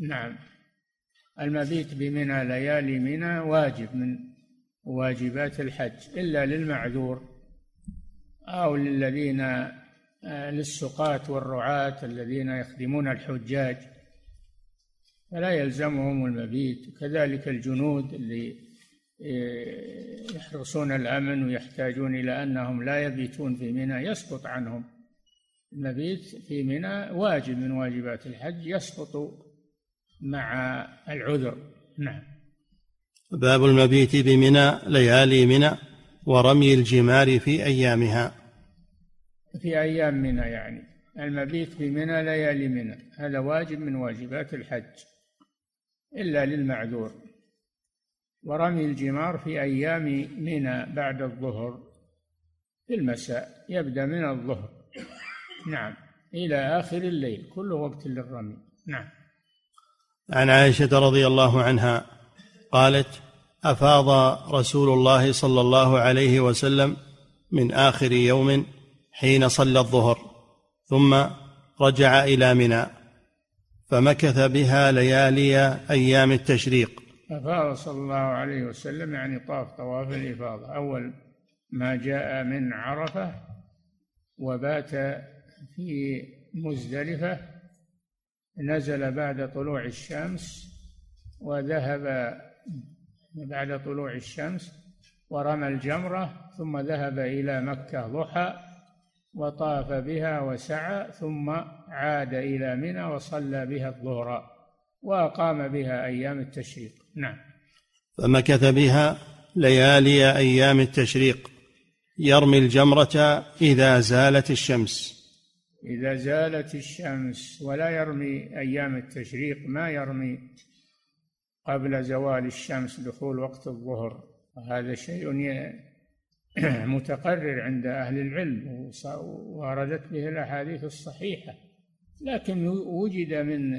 B: نعم. المبيت بمنى ليالي منى واجب من واجبات الحج إلا للمعذور أو للذين آه، للسقاة والرعاة الذين يخدمون الحجاج فلا يلزمهم المبيت. كذلك الجنود اللي آه، يحرصون الأمن ويحتاجون إلى أنهم لا يبيتون في منى يسقط عنهم. المبيت في منى واجب من واجبات الحج يسقط مع العذر. نعم.
A: باب المبيت بمنى ليالي منى ورمي الجمار في أيامها.
B: في أيام منى يعني. المبيت بمنى ليالي منى. هذا واجب من واجبات الحج. إلا للمعذور. ورمي الجمار في أيام منى بعد الظهر في المساء يبدأ من الظهر. نعم إلى آخر الليل كله وقت للرمي. نعم.
A: عن عائشة رضي الله عنها قالت أفاض رسول الله صلى الله عليه وسلم من آخر يوم حين صلى الظهر ثم رجع إلى منى فمكث بها ليالي أيام التشريق.
B: أفاض صلى الله عليه وسلم يعني طاف طواف الإفاضة. أول ما جاء من عرفة وبات في مزدلفة نزل بعد طلوع الشمس وذهب بعد طلوع الشمس ورمى الجمرة ثم ذهب إلى مكة ضحى وطاف بها وسعى ثم عاد إلى منى وصلى بها الظهر. وأقام بها أيام التشريق. نعم.
A: فمكث بها ليالي أيام التشريق يرمي الجمرة إذا زالت الشمس.
B: إذا زالت الشمس ولا يرمي أيام التشريق ما يرمي قبل زوال الشمس دخول وقت الظهر. وهذا شيء متقرر عند أهل العلم وردت به الأحاديث الصحيحة. لكن وجد من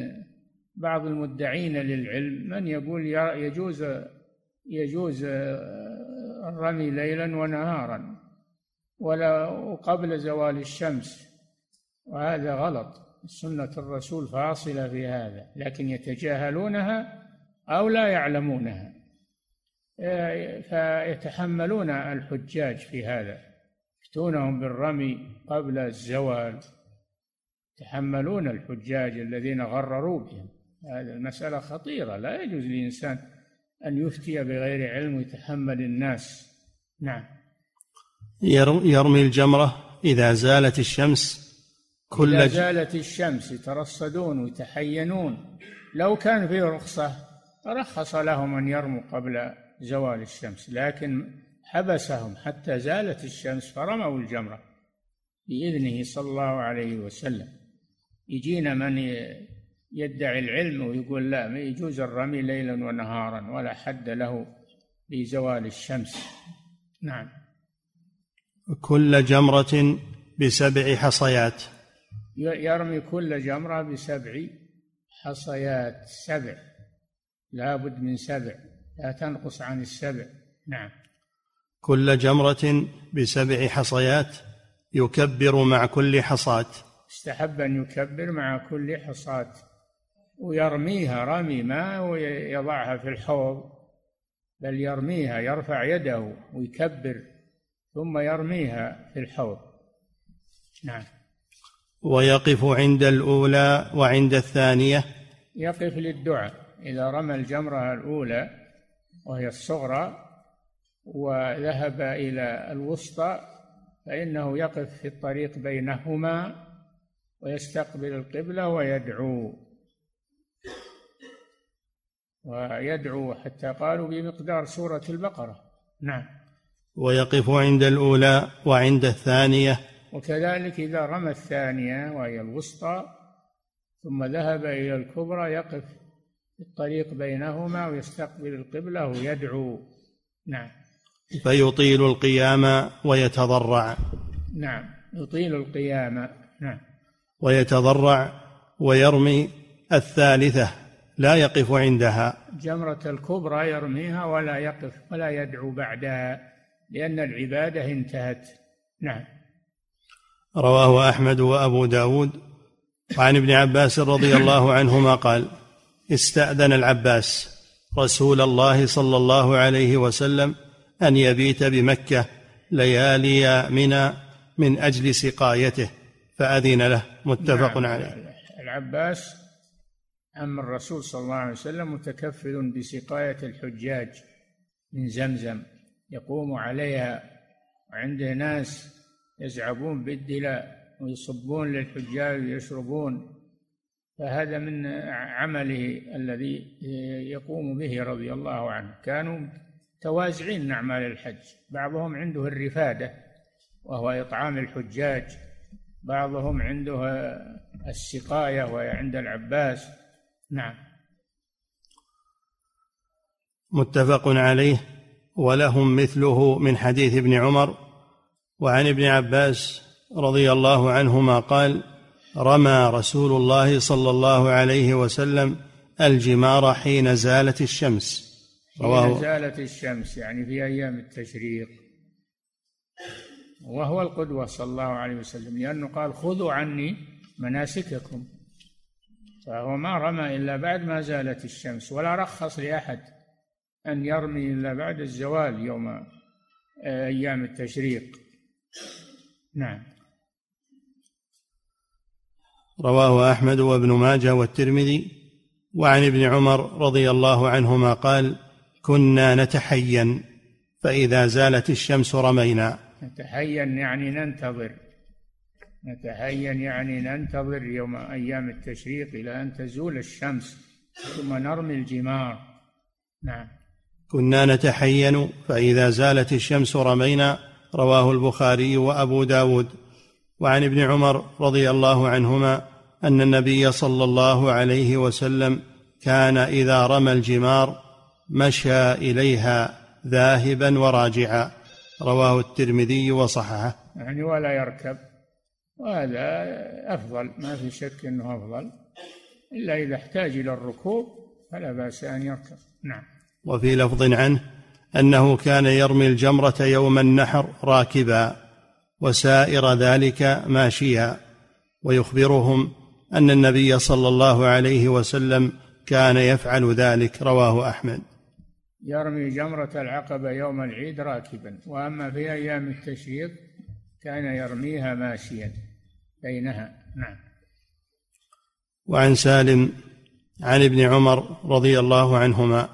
B: بعض المدعين للعلم من يقول يجوز يجوز الرمي ليلا ونهارا ولا قبل زوال الشمس. وهذا غلط. سنة الرسول فاصلة في هذا لكن يتجاهلونها أو لا يعلمونها. فيتحملون الحجاج في هذا. يفتونهم بالرمي قبل الزوال. يتحملون الحجاج الذين غرروا بهم. هذه المسألة خطيرة. لا يجوز للإنسان أن يفتي بغير علم ويتحمل الناس. نعم.
A: يرمي الجمرة إذا زالت الشمس
B: كل إذا زالت الشمس يترصدون ويتحينون. لو كان في رخصة رخص لهم أن يرموا قبل زوال الشمس لكن حبسهم حتى زالت الشمس فرموا الجمرة بإذنه صلى الله عليه وسلم. يجينا من يدعي العلم ويقول لا ما يجوز الرمي ليلا ونهارا ولا حد له بزوال الشمس. نعم.
A: كل جمرة بسبع حصيات.
B: يرمي كل جمرة بسبع حصيات. سبع. لابد من سبع. لا تنقص عن السبع. نعم.
A: كل جمرة بسبع حصيات يكبر مع كل حصاة.
B: استحب أن يكبر مع كل حصاة. ويرميها رمي ما ويضعها في الحوض. بل يرميها يرفع يده ويكبر ثم يرميها في الحوض. نعم.
A: ويقف عند الأولى وعند الثانية؟
B: يقف للدعاء. إذا رمى الجمرة الأولى وهي الصغرى وذهب إلى الوسطى فإنه يقف في الطريق بينهما ويستقبل القبلة ويدعو. ويدعو حتى قالوا بمقدار سورة البقرة. نعم.
A: ويقف عند الأولى وعند الثانية.
B: وكذلك إذا رمى الثانية وهي الوسطى ثم ذهب إلى الكبرى يقف في الطريق بينهما ويستقبل القبلة ويدعو. نعم.
A: فيطيل القيام ويتضرع.
B: نعم. يطيل القيام. نعم.
A: ويتضرع ويرمي الثالثة. لا يقف عندها.
B: جمرة الكبرى يرميها ولا يقف ولا يدعو بعدها لأن العبادة انتهت. نعم.
A: رواه أحمد وأبو داود. وعن ابن عباس رضي الله عنهما قال استأذن العباس رسول الله صلى الله عليه وسلم أن يبيت بمكة ليالي منى من أجل سقايته فأذن له. متفق نعم. عليه.
B: العباس عم الرسول صلى الله عليه وسلم متكفل بسقاية الحجاج من زمزم يقوم عليها وعنده ناس يزعبون بالدلاء ويصبون للحجاج ويشربون. فهذا من عمله الذي يقوم به رضي الله عنه. كانوا توازعين أعمال الحج. بعضهم عنده الرفادة وهو إطعام الحجاج. بعضهم عنده السقاية وهي عند العباس. نعم.
A: متفق عليه ولهم مثله من حديث ابن عمر وعن ابن عباس رضي الله عنهما قال رمى رسول الله صلى الله عليه وسلم الجمار حين زالت الشمس.
B: رواه حين زالت الشمس يعني في أيام التشريق. وهو القدوة صلى الله عليه وسلم لأنه قال خذوا عني مناسككم. فهو ما رمى إلا بعد ما زالت الشمس ولا رخص لأحد أن يرمي إلا بعد الزوال يوم آه، أيام التشريق. نعم.
A: رواه أحمد وابن ماجه والترمذي وعن ابن عمر رضي الله عنهما قال كنا نتحين فإذا زالت الشمس رمينا.
B: نتحين يعني ننتظر. نتحين يعني ننتظر يوم أيام التشريق إلى أن تزول الشمس ثم نرمي الجمار. نعم.
A: كنا نتحين فإذا زالت الشمس رمينا رواه البخاري وأبو داود. وعن ابن عمر رضي الله عنهما أن النبي صلى الله عليه وسلم كان إذا رمى الجمار مشى إليها ذاهبا وراجعا. رواه الترمذي وصححه.
B: يعني ولا يركب. وهذا أفضل ما في شك إنه أفضل. إلا إذا احتاج إلى الركوب فلا بأس أن يركب. نعم.
A: وفي لفظ عنه أنه كان يرمي الجمرة يوم النحر راكبا وسائر ذلك ماشيا. ويخبرهم أن النبي صلى الله عليه وسلم كان يفعل ذلك رواه أحمد.
B: يرمي جمرة العقبة يوم العيد راكبا. وأما في أيام التشريق كان يرميها ماشيا بينها. نعم.
A: وعن سالم عن ابن عمر رضي الله عنهما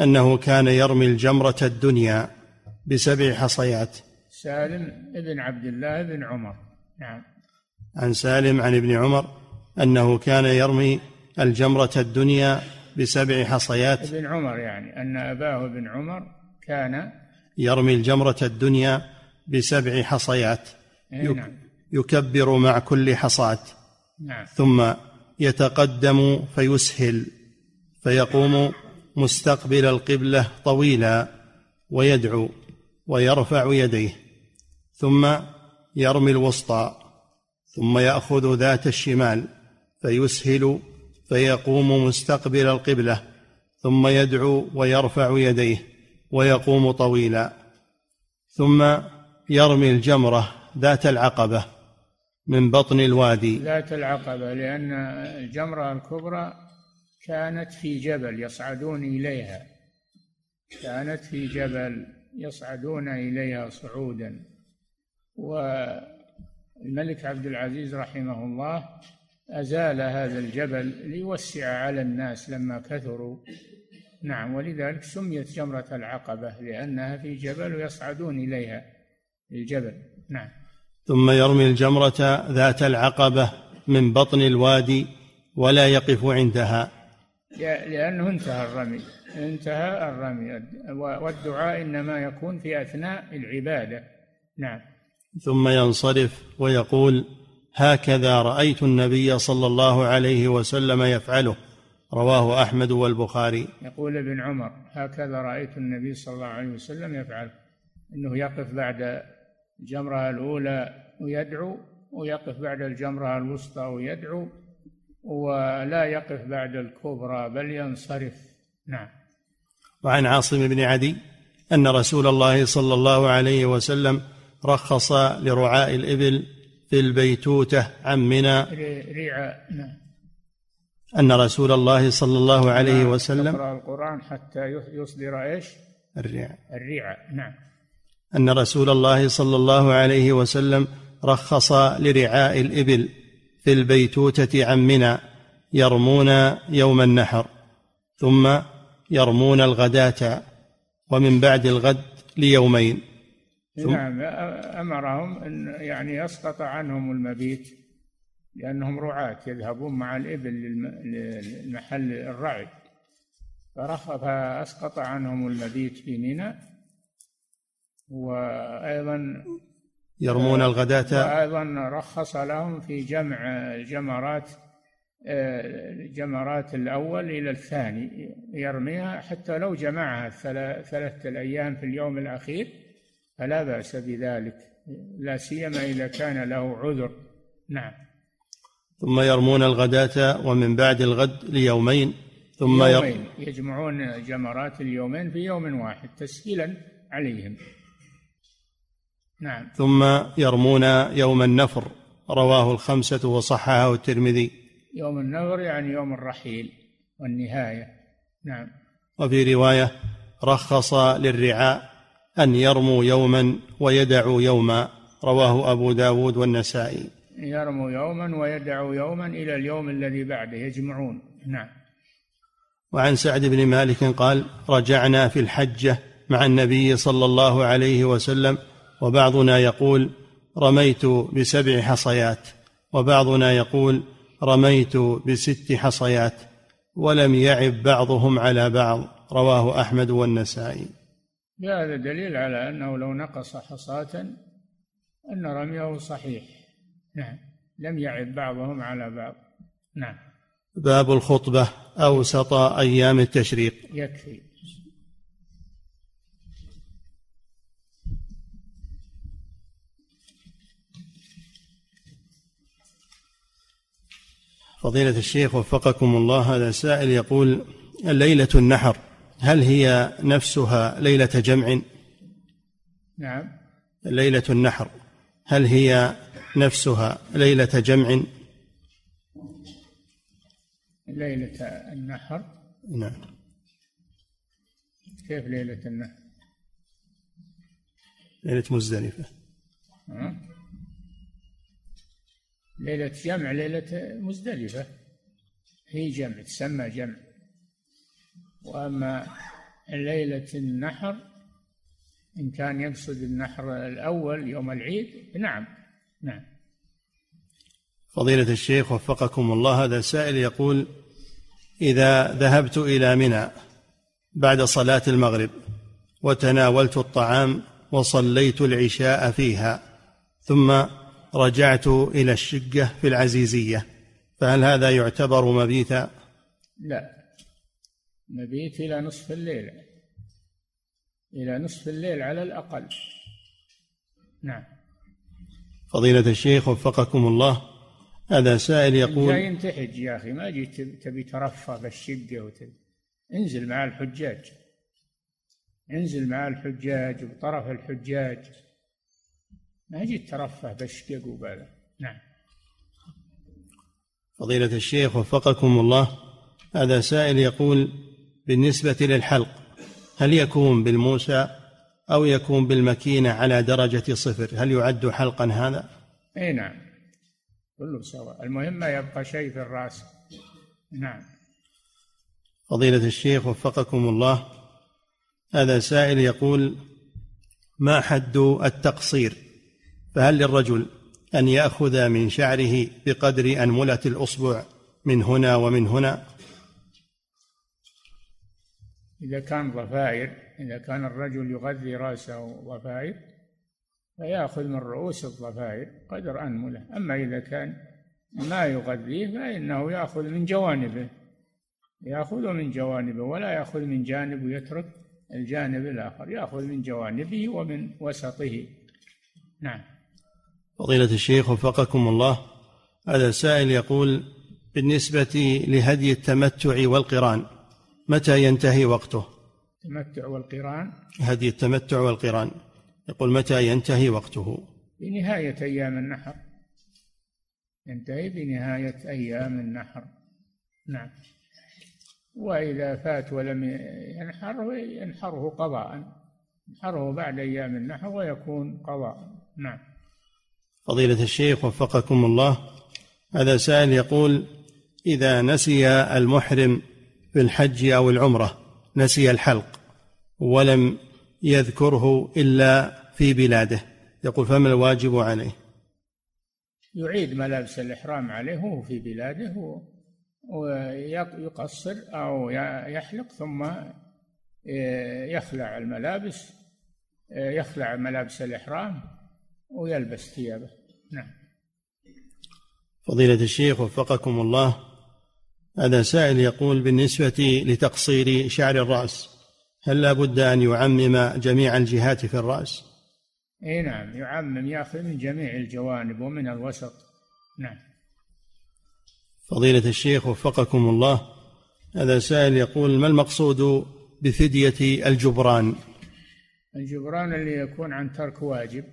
A: أنه كان يرمي الجمرة الدنيا بسبع حصيات.
B: سالم ابن عبد الله بن عمر. نعم.
A: عن سالم عن ابن عمر أنه كان يرمي الجمرة الدنيا بسبع حصيات.
B: ابن عمر يعني أن أباه ابن عمر كان
A: يرمي الجمرة الدنيا بسبع حصيات.
B: إيه، نعم.
A: يكبر مع كل حصاة.
B: نعم.
A: ثم يتقدم فيسهل. فيقوم مستقبل القبلة طويلا ويدعو ويرفع يديه. ثم يرمي الوسطى. ثم يأخذ ذات الشمال. فيسهل. فيقوم مستقبل القبلة. ثم يدعو ويرفع يديه. ويقوم طويلا. ثم يرمي الجمرة ذات العقبة من بطن الوادي.
B: ذات العقبة لأن الجمرة الكبرى كانت في جبل يصعدون إليها. كانت في جبل يصعدون إليها صعودا. والملك عبد العزيز رحمه الله أزال هذا الجبل ليوسع على الناس لما كثروا. نعم ولذلك سميت جمرة العقبة لأنها في جبل ويصعدون إليها. الجبل. نعم.
A: ثم يرمي الجمرة ذات العقبة من بطن الوادي ولا يقف عندها.
B: لأنه انتهى الرمي. انتهى الرمي. والدعاء إنما يكون في أثناء العبادة. نعم.
A: ثم ينصرف ويقول هكذا رأيت النبي صلى الله عليه وسلم يفعله. رواه أحمد والبخاري.
B: يقول ابن عمر هكذا رأيت النبي صلى الله عليه وسلم يفعل. أنه يقف بعد الجمرة الأولى ويدعو ويقف بعد الجمرة الوسطى ويدعو ولا يقف بعد الكبرى بل ينصرف. نعم.
A: وعن عاصم بن عدي أن رسول الله صلى الله عليه وسلم رخص لرعاء الإبل في البيتوتة عن منى.
B: رعاء نعم.
A: أن رسول الله صلى الله عليه وسلم
B: يقرأ القرآن حتى يصدر إيش؟
A: الرعاء.
B: الرعاء نعم.
A: أن رسول الله صلى الله عليه وسلم رخص لرعاء الإبل في البيتوتة عن منى يرمون يوم النحر ثم يرمون الغداة ومن بعد الغد ليومين.
B: نعم أمرهم أن يعني يسقط عنهم المبيت لأنهم رعاة يذهبون مع الإبل للمحل الرعي. فأسقط عنهم المبيت في منى وأيضا
A: يرمون الغداة.
B: وأيضا رخص لهم في جمع جمرات جمرات الأول إلى الثاني يرميها. حتى لو جمعها ثلاثة الأيام في اليوم الأخير فلا بأس بذلك لا سيما إذا كان له عذر. نعم.
A: ثم يرمون الغداة ومن بعد الغد ليومين ثم
B: يومين يجمعون جمرات اليومين في يوم واحد تسهيلا عليهم. نعم.
A: ثم يرمون يوم النفر رواه الخمسة وصححه الترمذي.
B: يوم النفر يعني يوم الرحيل والنهاية. نعم.
A: وفي رواية رخص للرعاء أن يرموا يوما ويدعوا يوما رواه أبو داود والنسائي.
B: يرموا يوما ويدعوا يوما إلى اليوم الذي بعده يجمعون. نعم.
A: وعن سعد بن مالك قال رجعنا في الحجة مع النبي صلى الله عليه وسلم وبعضنا يقول رميت بسبع حصيات وبعضنا يقول رميت بست حصيات ولم يعب بعضهم على بعض رواه أحمد والنسائي.
B: هذا دليل على أنه لو نقص حصاة أن رميه صحيح. نعم. لم يعب بعضهم على بعض. نعم.
A: باب الخطبة أوسط أيام التشريق.
B: يكفي.
A: فضيلة الشيخ وفقكم الله هذا سائل يقول ليلة النحر هل هي نفسها ليلة جمع؟
B: نعم
A: ليلة النحر هل هي نفسها ليلة جمع؟
B: ليلة النحر
A: نعم
B: كيف ليلة النحر؟
A: ليلة مزدلفة
B: أه؟ ليلة جمع ليلة مزدلفة. هي جمع تسمى جمع. وأما ليلة النحر إن كان يقصد النحر الأول يوم العيد نعم نعم.
A: فضيلة الشيخ وفقكم الله هذا سائل يقول إذا ذهبت إلى منى بعد صلاة المغرب وتناولت الطعام وصليت العشاء فيها ثم رجعت إلى الشقة في العزيزية فهل هذا يعتبر مبيتا؟
B: لا. مبيت إلى نصف الليل. إلى نصف الليل على الأقل. نعم.
A: فضيلة الشيخ وفقكم الله هذا سائل يقول
B: جاي تحج يا أخي ما جيت تبي ترفه بالشقة وتبي. انزل مع الحجاج. ينزل مع الحجاج بطرف الحجاج. ما جيت ترفه بشقق وبلا نعم.
A: فضيلة الشيخ وفقكم الله هذا سائل يقول بالنسبة للحلق هل يكون بالموسى أو يكون بالمكينة على درجة صفر؟ هل يعد حلقا هذا؟
B: أي نعم. كله سواء. المهم ما يبقى شيء في الرأس. نعم.
A: فضيلة الشيخ وفقكم الله هذا سائل يقول ما حد التقصير؟ فهل للرجل أن يأخذ من شعره بقدر أنملة الأصبع من هنا ومن هنا؟
B: إذا كان ضفائر إذا كان الرجل يغذي رأسه ضفائر فيأخذ من رؤوس الضفائر قدر أنملة. أما إذا كان ما يغذيه فإنه يأخذ من جوانبه. يأخذ من جوانبه ولا يأخذ من جانب ويترك الجانب الآخر. يأخذ من جوانبه ومن وسطه. نعم.
A: فضيلة الشيخ وفقكم الله هذا سائل يقول بالنسبة لهدي التمتع والقران متى ينتهي وقته؟
B: التمتع والقران؟
A: هدي التمتع والقران يقول متى ينتهي وقته؟
B: بنهاية أيام النحر. ينتهي بنهاية أيام النحر. نعم. وإذا فات ولم ينحره ينحره قضاء. ينحره بعد أيام النحر ويكون قضاء. نعم.
A: فضيلة الشيخ وفقكم الله. هذا سائل يقول إذا نسي المحرم في الحج أو العمرة نسي الحلق ولم يذكره إلا في بلاده يقول فما الواجب عليه؟
B: يعيد ملابس الإحرام عليه وهو في بلاده ويقصر أو يحلق ثم يخلع الملابس يخلع ملابس الإحرام. ويلبس ثيابه. نعم.
A: فضيلة الشيخ وفقكم الله هذا سائل يقول بالنسبة لتقصير شعر الرأس هل لا بد أن يعمم جميع الجهات في الرأس؟
B: إي نعم يعمم يأخذ من جميع الجوانب ومن الوسط. نعم.
A: فضيلة الشيخ وفقكم الله هذا سائل يقول ما المقصود بفدية الجبران؟
B: الجبران اللي يكون عن ترك واجب.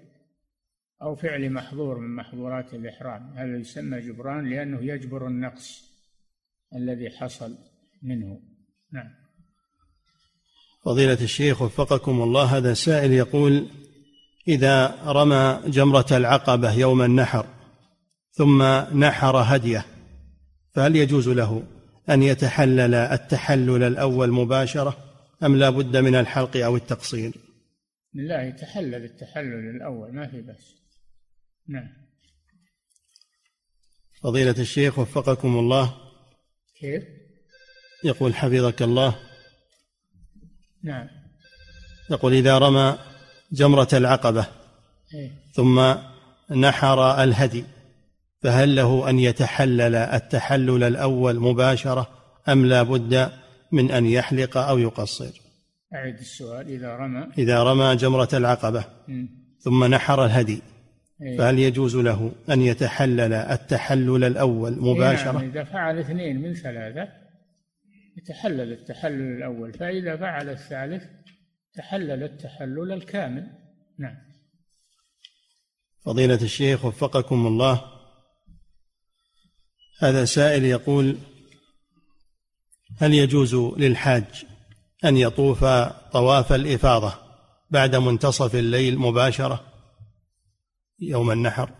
B: أو فعل محظور من محظورات الإحرام. هذا يسمى جبران لأنه يجبر النقص الذي حصل منه. نعم.
A: فضيلة الشيخ وفقكم الله هذا سائل يقول إذا رمى جمرة العقبة يوم النحر ثم نحر هديه فهل يجوز له أن يتحلل التحلل الأول مباشرة أم لا بد من الحلق أو التقصير؟
B: لا يتحلل التحلل الأول ما في بس نعم.
A: فضيلة الشيخ وفقكم الله.
B: كيف؟
A: يقول حفظك الله.
B: نعم.
A: يقول إذا رمى جمرة العقبة
B: إيه؟
A: ثم نحر الهدي فهل له أن يتحلل التحلل الأول مباشرة أم لا بد من أن يحلق أو يقصر؟
B: أعد السؤال. إذا رمى.
A: إذا رمى جمرة العقبة ثم نحر الهدي؟ فهل يجوز له أن يتحلل التحلل الأول إيه، مباشرة؟
B: نعم إذا فعل اثنين من ثلاثة يتحلل التحلل الأول فإذا فعل الثالث تحلل التحلل الكامل. نعم.
A: فضيلة الشيخ وفقكم الله. هذا سائل يقول هل يجوز للحاج أن يطوف طواف الإفاضة بعد منتصف الليل مباشرة؟ يوم النحر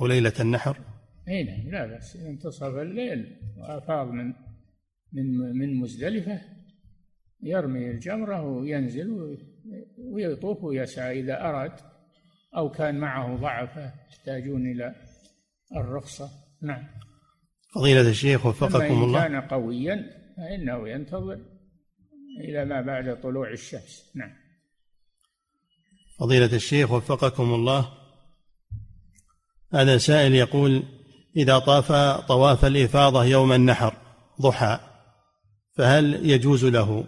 A: أو ليلة النحر؟
B: أي نعم لا بأس. انتصف الليل وأفاض من من من مزدلفة. يرمي الجمرة وينزل ويطوف ويسعى. إذا أراد أو كان معه ضعف يحتاجون إلى الرخصة. نعم.
A: فضيلة الشيخ وفقكم الله.
B: كان قويا فإنه ينتظر إلى ما بعد طلوع الشمس. نعم.
A: فضيلة الشيخ وفقكم الله. هذا سائل يقول إذا طاف طواف الإفاضة يوم النحر ضحى فهل يجوز له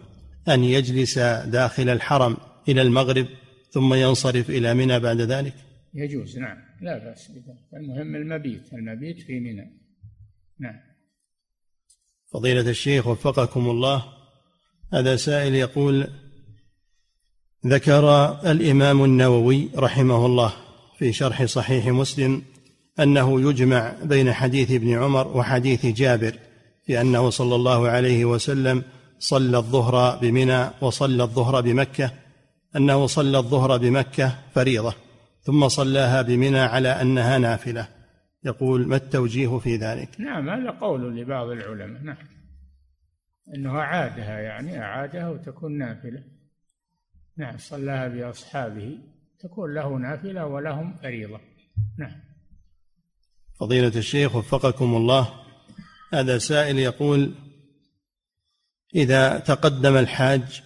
A: أن يجلس داخل الحرم إلى المغرب ثم ينصرف إلى منى بعد ذلك؟
B: يجوز نعم. لا بأس بذلك. المهم المبيت المبيت في منى. نعم.
A: فضيلة الشيخ وفقكم الله هذا سائل يقول ذكر الإمام النووي رحمه الله في شرح صحيح مسلم أنه يجمع بين حديث ابن عمر وحديث جابر في أنه صلى الله عليه وسلم صلى الظهر بمنى وصلى الظهر بمكة أنه صلى الظهر بمكة فريضة ثم صلاها بمنى على أنها نافلة. يقول ما التوجيه في ذلك؟
B: نعم هذا قول لبعض العلماء نعم. إنه أعادها يعني أعادها وتكون نافلة. نعم صلاها بأصحابه. تكون له نافلة ولهم فريضة. نعم.
A: فضيلة الشيخ وفقكم الله هذا سائل يقول إذا تقدم الحاج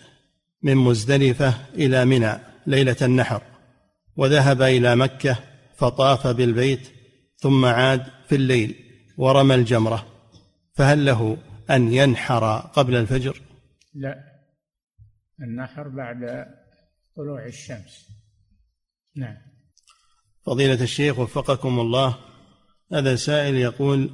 A: من مزدلفة إلى منى ليلة النحر وذهب إلى مكة فطاف بالبيت ثم عاد في الليل ورمى الجمرة فهل له أن ينحر قبل الفجر؟
B: لا. النحر بعد طلوع الشمس. نعم.
A: فضيلة الشيخ وفقكم الله هذا سائل يقول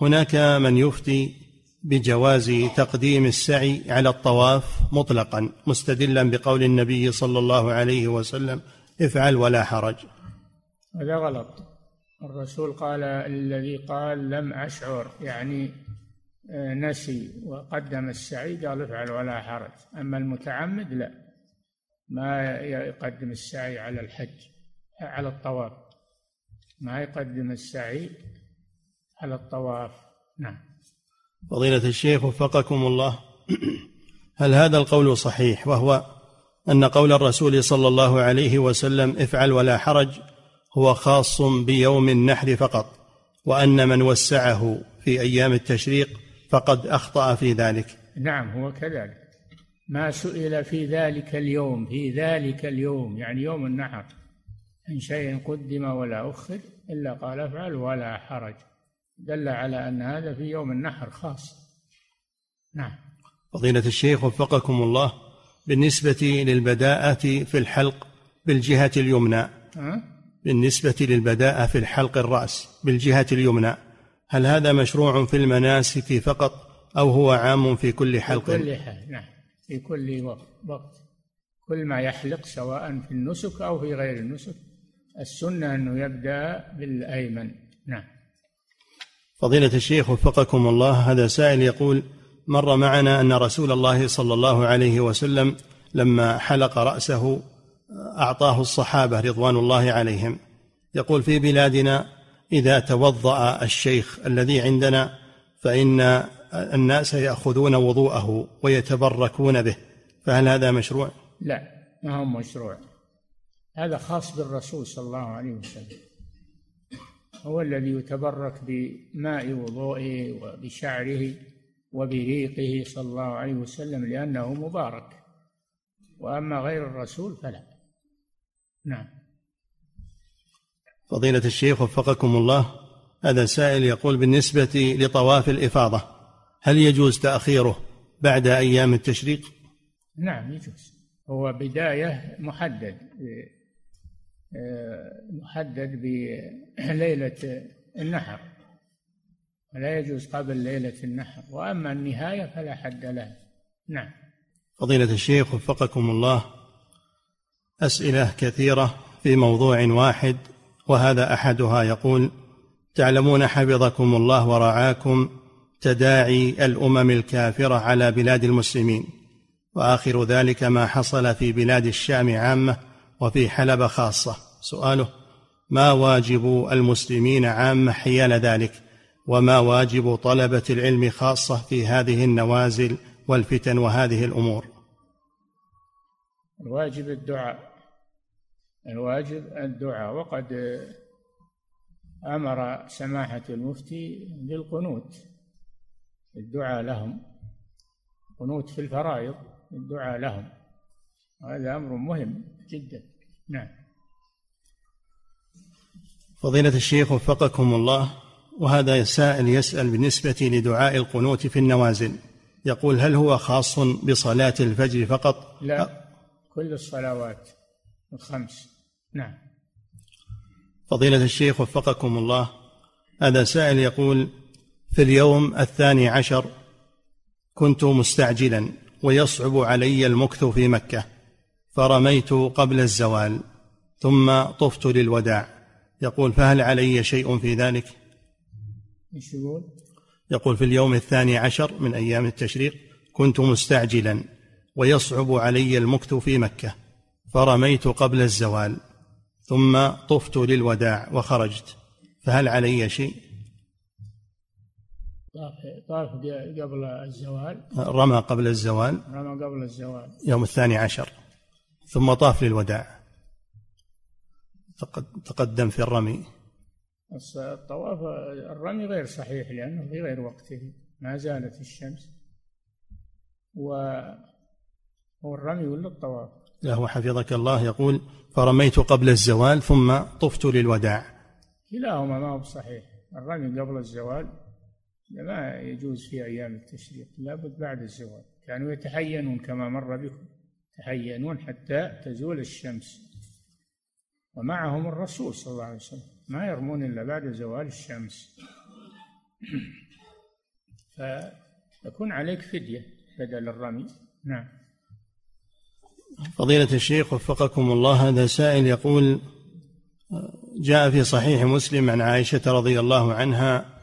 A: هناك من يفتي بجواز تقديم السعي على الطواف مطلقا مستدلا بقول النبي صلى الله عليه وسلم افعل ولا حرج.
B: هذا غلط. الرسول قال الذي قال لم أشعر يعني آه، نسي وقدم السعي قال افعل ولا حرج. أما المتعمد لا. ما يقدم السعي على الحج على الطواف. ما يقدم السعي على الطواف. نعم.
A: فضيلة الشيخ وفقكم الله. هل هذا القول صحيح؟ وهو أن قول الرسول صلى الله عليه وسلم افعل ولا حرج هو خاص بيوم النحر فقط وأن من وسعه في أيام التشريق فقد أخطأ في ذلك.
B: نعم هو كذلك. ما سئل في ذلك اليوم في ذلك اليوم يعني يوم النحر إن شيء قدم ولا أخر إلا قال افعل ولا حرج. دل على أن هذا في يوم النحر خاص. نعم.
A: فضيلة الشيخ وفقكم الله بالنسبة للبداءة في الحلق بالجهة اليمنى. أه؟ بالنسبة للبداءة في الحلق الرأس بالجهة اليمنى هل هذا مشروع في المناسك فقط أو هو عام في كل حلق؟
B: في كل حال نعم. في كل وقت. كل ما يحلق سواء في النسك أو في غير النسك. السنة أنه يبدأ بالأيمن. نعم.
A: فضيلة الشيخ وفقكم الله هذا سائل يقول مر معنا أن رسول الله صلى الله عليه وسلم لما حلق رأسه أعطاه الصحابة رضوان الله عليهم. يقول في بلادنا إذا توضأ الشيخ الذي عندنا فإن الناس يأخذون وضوءه ويتبركون به فهل هذا مشروع؟
B: لا ما هو مشروع. هذا خاص بالرسول صلى الله عليه وسلم. هو الذي يتبرك بماء وضوئه وبشعره وبريقه صلى الله عليه وسلم لأنه مبارك. وأما غير الرسول فلا. نعم.
A: فضيلة الشيخ وفقكم الله هذا سائل يقول بالنسبة لطواف الإفاضة هل يجوز تأخيره بعد أيام التشريق؟
B: نعم يجوز. هو بداية محدد محدد بليلة النحر. ولا يجوز قبل ليلة النحر وأما النهاية فلا حد لها نعم.
A: فضيلة الشيخ وفقكم الله أسئلة كثيرة في موضوع واحد وهذا أحدها يقول تعلمون حفظكم الله ورعاكم تداعي الأمم الكافرة على بلاد المسلمين وآخر ذلك ما حصل في بلاد الشام عامة وفي حلب خاصة. سؤاله ما واجب المسلمين عامة حيال ذلك؟ وما واجب طلبة العلم خاصة في هذه النوازل والفتن وهذه الأمور؟
B: الواجب الدعاء. الواجب الدعاء. وقد أمر سماحة المفتي بالقنوت. الدعاء لهم. قنوت في الفرائض الدعاء لهم. هذا أمر مهم جدا. نعم.
A: فضيلة الشيخ وفقكم الله وهذا سائل يسأل بالنسبة لدعاء القنوت في النوازل. يقول هل هو خاص بصلاة الفجر فقط؟
B: لا كل الصلوات الخمس. نعم.
A: فضيلة الشيخ وفقكم الله هذا سائل يقول في اليوم الثاني عشر كنت مستعجلا ويصعب علي المكث في مكة فرميت قبل الزوال ثم طفت للوداع. يقول فهل علي شيء في ذلك؟
B: يقول؟
A: يقول في اليوم الثاني عشر من أيام التشريق كنت مستعجلا ويصعب علي المكث في مكة فرميت قبل الزوال ثم طفت للوداع وخرجت. فهل علي شيء؟
B: طاف قبل الزوال.
A: رمى قبل الزوال.
B: رمى قبل الزوال.
A: يوم الثاني عشر. ثم طاف للوداع. تقدم في الرمي.
B: الطواف الرمي غير صحيح لأنه في غير وقته. ما زالت الشمس. و هو الرمي ولا الطواف؟
A: لا هو حفظك الله يقول فرميت قبل الزوال ثم طفت للوداع.
B: كلاهما ما هو صحيح الرمي قبل الزوال ما يجوز في أيام التشريق. لابد بعد الزوال. كانوا يتحينون كما مر بكم. يتحينون حتى تزول الشمس. ومعهم الرسول صلى الله عليه وسلم. ما يرمون إلا بعد زوال الشمس. فيكون عليك فدية بدل الرمي. نعم.
A: فضيلة الشيخ وفقكم الله. هذا سائل يقول جاء في صحيح مسلم عن عائشة رضي الله عنها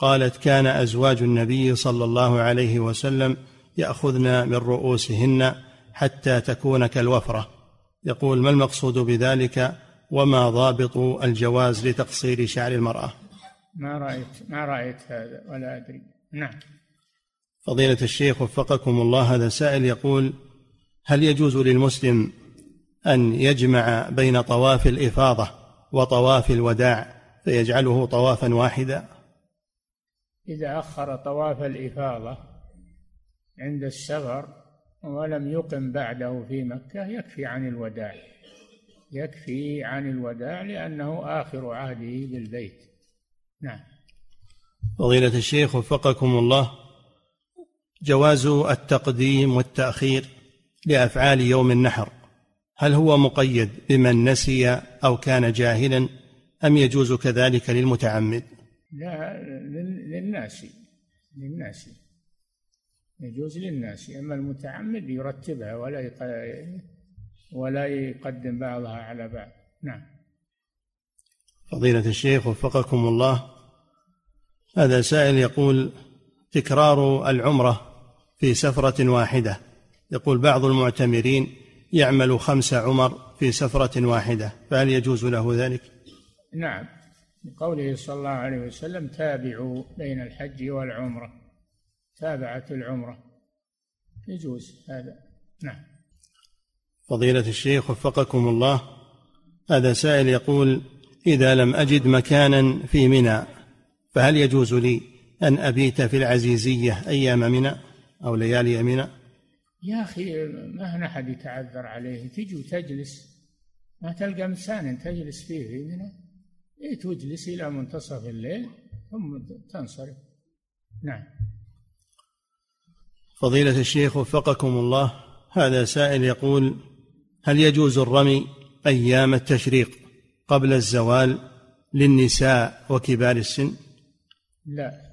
A: قالت كان أزواج النبي صلى الله عليه وسلم يأخذن من رؤوسهن حتى تكون كالوفرة. يقول ما المقصود بذلك؟ وما ضابط الجواز لتقصير شعر المرأة؟
B: ما رأيت ما رأيت هذا ولا أدري. نعم.
A: فضيلة الشيخ وفقكم الله هذا سائل يقول هل يجوز للمسلم أن يجمع بين طواف الإفاضة وطواف الوداع فيجعله طوافا واحدا؟
B: إذا أخر طواف الإفاضة عند السفر ولم يقم بعده في مكة يكفي عن الوداع. يكفي عن الوداع لأنه آخر عهده بالبيت. نعم.
A: فضيلة الشيخ وفقكم الله جواز التقديم والتأخير لأفعال يوم النحر هل هو مقيد بمن نسي أو كان جاهلا أم يجوز كذلك للمتعمد؟
B: للناس للناس. يجوز للناس أما المتعمد يرتبها ولا ولا يقدم بعضها على بعض. نعم.
A: فضيلة الشيخ وفقكم الله هذا سائل يقول تكرار العمرة في سفرة واحدة. يقول بعض المعتمرين يعمل خمس عمر في سفرة واحدة فهل يجوز له ذلك؟
B: نعم. لقوله صلى الله عليه وسلم تابعوا بين الحج والعمرة. تابعت العمرة. يجوز هذا. نعم.
A: فضيلة الشيخ وفقكم الله هذا سائل يقول إذا لم أجد مكانا في منى فهل يجوز لي أن أبيت في العزيزية أيام منى أو ليالي منى؟
B: يا أخي ما هنا أحد يتعذر عليه. تجي وتجلس ما تلقى مسان تجلس فيه في منى. تجلس إلى منتصف الليل ثم تنصرف. نعم.
A: فضيلة الشيخ وفقكم الله هذا سائل يقول هل يجوز الرمي أيام التشريق قبل الزوال للنساء وكبار السن؟
B: لا.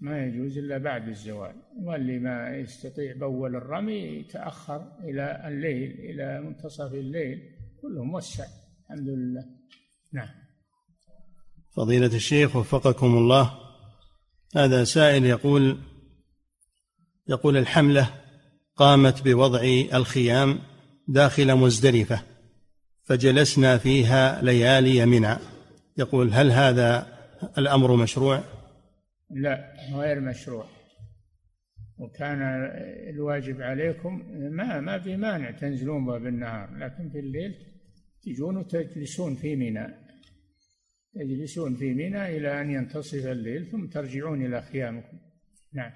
B: ما يجوز إلا بعد الزوال. واللي ما يستطيع بول الرمي يتأخر إلى الليل إلى منتصف الليل كله موسع الحمد لله. نعم.
A: فضيلة الشيخ وفقكم الله هذا سائل يقول يقول الحملة قامت بوضع الخيام داخل مزدلفة فجلسنا فيها ليالي منى يقول هل هذا الأمر مشروع؟
B: لا غير مشروع. وكان الواجب عليكم ما ما في مانع تنزلون بالنهار لكن في الليل تجون وتجلسون في منى تجلسون في منى إلى أن ينتصف الليل ثم ترجعون إلى خيامكم. نعم.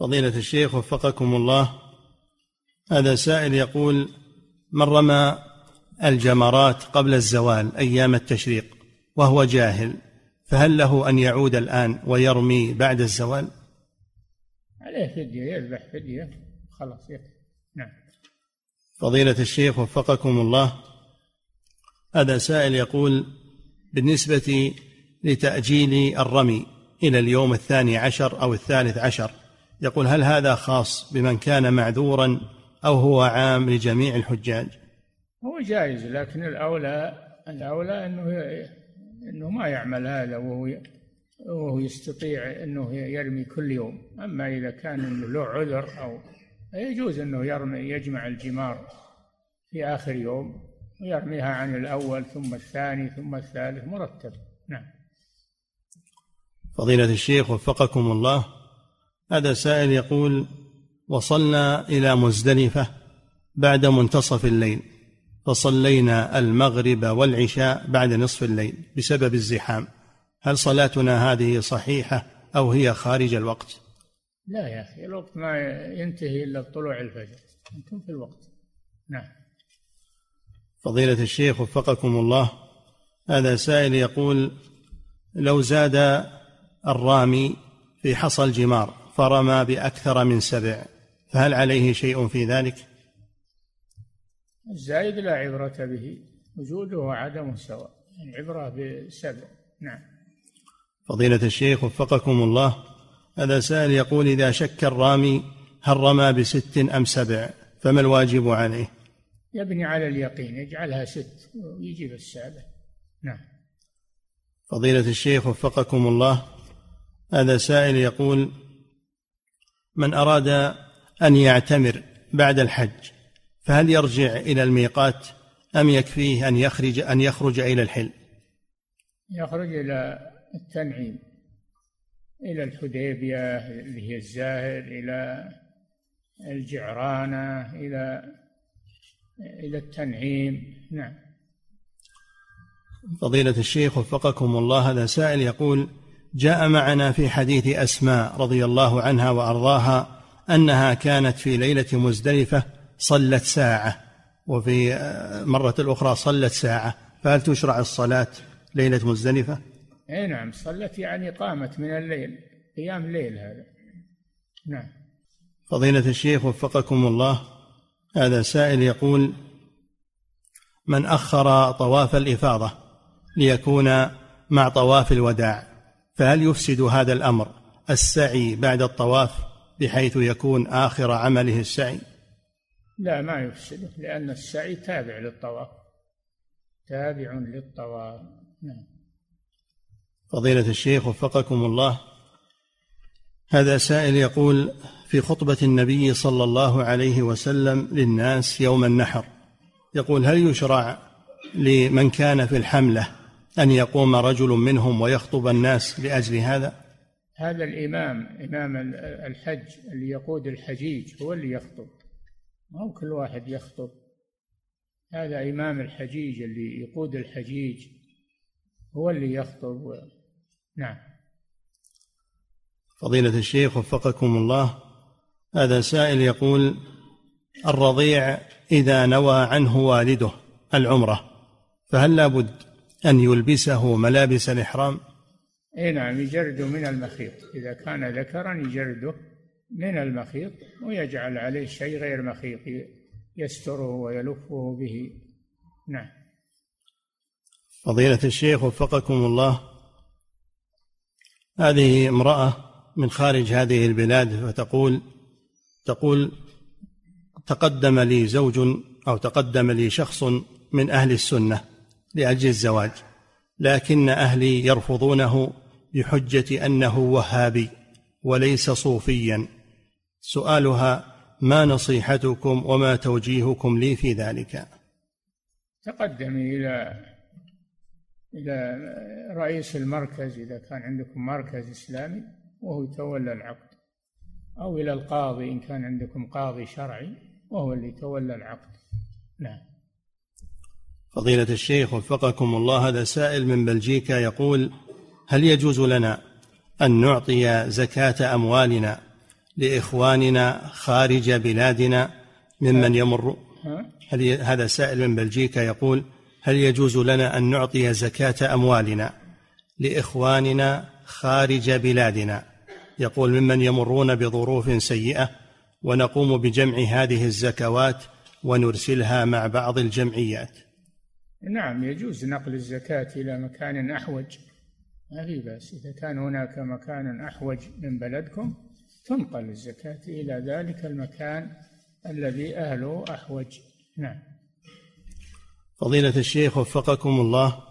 A: فضيلة الشيخ وفقكم الله هذا سائل يقول من رمى الجمرات قبل الزوال أيام التشريق وهو جاهل فهل له أن يعود الآن ويرمي بعد الزوال؟
B: عليه فدية يذبح فدية خلاص يكفي نعم.
A: فضيلة الشيخ وفقكم الله هذا سائل يقول بالنسبة لتأجيل الرمي إلى اليوم الثاني عشر أو الثالث عشر يقول هل هذا خاص بمن كان معذورا أو هو عام لجميع الحجاج؟
B: هو جائز لكن الأولى الأولى أنه أنه ما يعمل هذا وهو وهو يستطيع أنه يرمي كل يوم. أما إذا كان له عذر أو يجوز أنه يرمي يجمع الجمار في آخر يوم. ويرميها عن الأول ثم الثاني ثم الثالث مرتب. نعم.
A: فضيلة الشيخ وفقكم الله هذا سائل يقول وصلنا إلى مزدلفة بعد منتصف الليل فصلينا المغرب والعشاء بعد نصف الليل بسبب الزحام. هل صلاتنا هذه صحيحة أو هي خارج الوقت؟
B: لا يا أخي الوقت ما ينتهي إلا بطلوع الفجر. أنتم في الوقت. نعم.
A: فضيلة الشيخ وفقكم الله. هذا سائل يقول لو زاد الرامي في حصى الجمار فرمى بأكثر من سبع فهل عليه شيء في ذلك؟
B: الزايد لا عبرة به وجوده وعدمه سواء العبرة بسبع نعم.
A: فضيلة الشيخ وفقكم الله. هذا سائل يقول إذا شك الرامي هل رمى بست أم سبع فما الواجب عليه؟
B: يبني على اليقين يجعلها ست ويجيب السابع نعم
A: فضيلة الشيخ وفقكم الله هذا سائل يقول من أراد أن يعتمر بعد الحج فهل يرجع إلى الميقات أم يكفيه أن يخرج أن يخرج إلى الحل؟
B: يخرج إلى التنعيم إلى الحديبية اللي هي الزاهر إلى الجعرانة إلى إلى التنعيم. نعم.
A: فضيلة الشيخ وفقكم الله هذا سائل يقول جاء معنا في حديث أسماء رضي الله عنها وأرضاها أنها كانت في ليلة مزدلفة صلت ساعة وفي مرة الأخرى صلت ساعة فهل تشرع الصلاة ليلة مزدلفة؟
B: إي نعم صلت يعني قامت من الليل قيام ليل هذا. نعم.
A: فضيلة الشيخ وفقكم الله هذا سائل يقول من أخر طواف الإفاضة ليكون مع طواف الوداع فهل يفسد هذا الأمر السعي بعد الطواف بحيث يكون آخر عمله السعي؟
B: لا ما يفسده لأن السعي تابع للطواف. تابع للطواف نعم.
A: فضيلة الشيخ وفقكم الله هذا سائل يقول في خطبة النبي صلى الله عليه وسلم للناس يوم النحر. يقول هل يشرع لمن كان في الحملة أن يقوم رجل منهم ويخطب الناس لأجل هذا؟
B: هذا الإمام إمام الحج اللي يقود الحجيج هو اللي يخطب. ما هو كل واحد يخطب. هذا إمام الحجيج اللي يقود الحجيج هو اللي يخطب. نعم.
A: فضيلة الشيخ وفقكم الله هذا سائل يقول الرضيع إذا نوى عنه والده العمرة فهل لابد أن يلبسه ملابس الإحرام؟
B: إي نعم يجرده من المخيط. إذا كان ذكرا يجرده من المخيط ويجعل عليه شيء غير مخيط يستره ويلفه به. نعم.
A: فضيلة الشيخ وفقكم الله. هذه امرأة من خارج هذه البلاد فتقول تقول تقدم لي زوج أو تقدم لي شخص من أهل السنة لأجل الزواج لكن أهلي يرفضونه بحجة أنه وهابي وليس صوفيا. سؤالها ما نصيحتكم وما توجيهكم لي في ذلك؟
B: تقدمي إلى إلى رئيس المركز إذا كان عندكم مركز إسلامي وهو يتولى العقد. أو إلى القاضي إن كان عندكم قاضي شرعي وهو اللي يتولى العقد. نعم.
A: فضيلة الشيخ وفقكم الله هذا سائل من بلجيكا يقول هل يجوز لنا أن نعطي زكاة أموالنا لإخواننا خارج بلادنا ممن يمر؟ هل هذا سائل من بلجيكا يقول هل يجوز لنا أن نعطي زكاة أموالنا لإخواننا خارج بلادنا يقول ممن يمرون بظروف سيئة ونقوم بجمع هذه الزكوات ونرسلها مع بعض الجمعيات.
B: نعم يجوز نقل الزكاة إلى مكان أحوج. ما في بأس. إذا كان هناك مكان أحوج من بلدكم تنقل الزكاة إلى ذلك المكان الذي أهله أحوج. نعم.
A: فضيلة الشيخ وفقكم الله.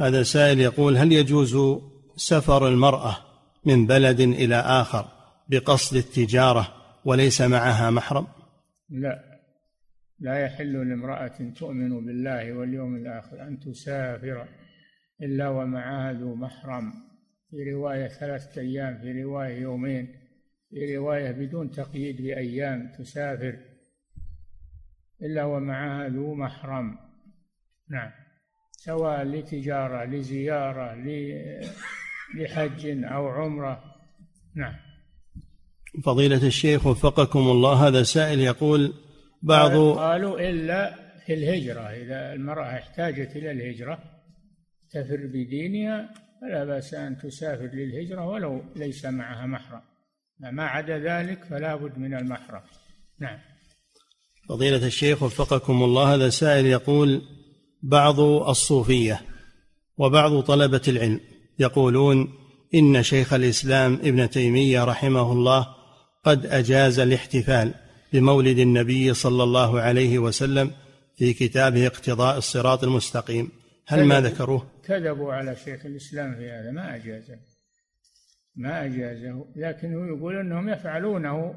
A: هذا سائل يقول هل يجوز سفر المرأة من بلد إلى آخر بقصد التجارة وليس معها محرم؟
B: لا. لا يحل لامرأة تؤمن بالله واليوم الآخر أن تسافر إلا ومعها ذو محرم. في رواية ثلاثة أيام في رواية يومين في رواية بدون تقييد بأيام تسافر إلا ومعها ذو محرم. نعم. سواء لتجارة لزيارة لحج أو عمرة. نعم.
A: فضيلة الشيخ وفقكم الله هذا سائل يقول بعض
B: قالوا إلا في الهجرة. إذا المرأة احتاجت إلى الهجرة تفر بدينها فلا بأس أن تسافر للهجرة ولو ليس معها محرم. ما عدا ذلك فلا بد من المحرم. نعم.
A: فضيلة الشيخ وفقكم الله هذا سائل يقول بعض الصوفية وبعض طلبة العلم يقولون إن شيخ الإسلام ابن تيمية رحمه الله قد أجاز الاحتفال بمولد النبي صلى الله عليه وسلم في كتابه اقتضاء الصراط المستقيم. هل ما ذكروه؟
B: كذبوا على شيخ الإسلام في هذا ما أجازه. ما أجازه. لكنه يقول أنهم يفعلونه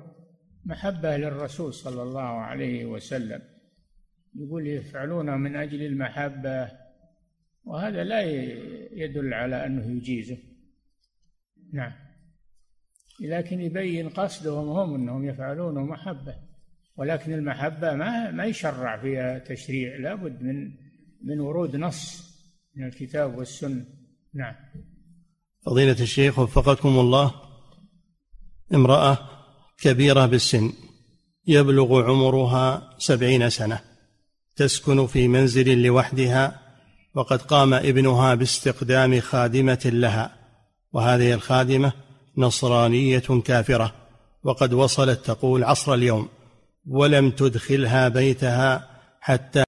B: محبة للرسول صلى الله عليه وسلم. يقول يفعلونه من أجل المحبة وهذا لا يدل على أنه يجيزه. نعم. لكن يبين قصدهم هم أنهم يفعلونه محبة. ولكن المحبة ما ما يشرع فيها تشريع لابد من من ورود نص من الكتاب والسنة. نعم.
A: فضيلة الشيخ وفقكم الله. امرأة كبيرة بالسن يبلغ عمرها سبعين سنة تسكن في منزل لوحدها وقد قام ابنها باستقدام خادمة لها وهذه الخادمة نصرانية كافرة وقد وصلت تقول عصر اليوم ولم تدخلها بيتها حتى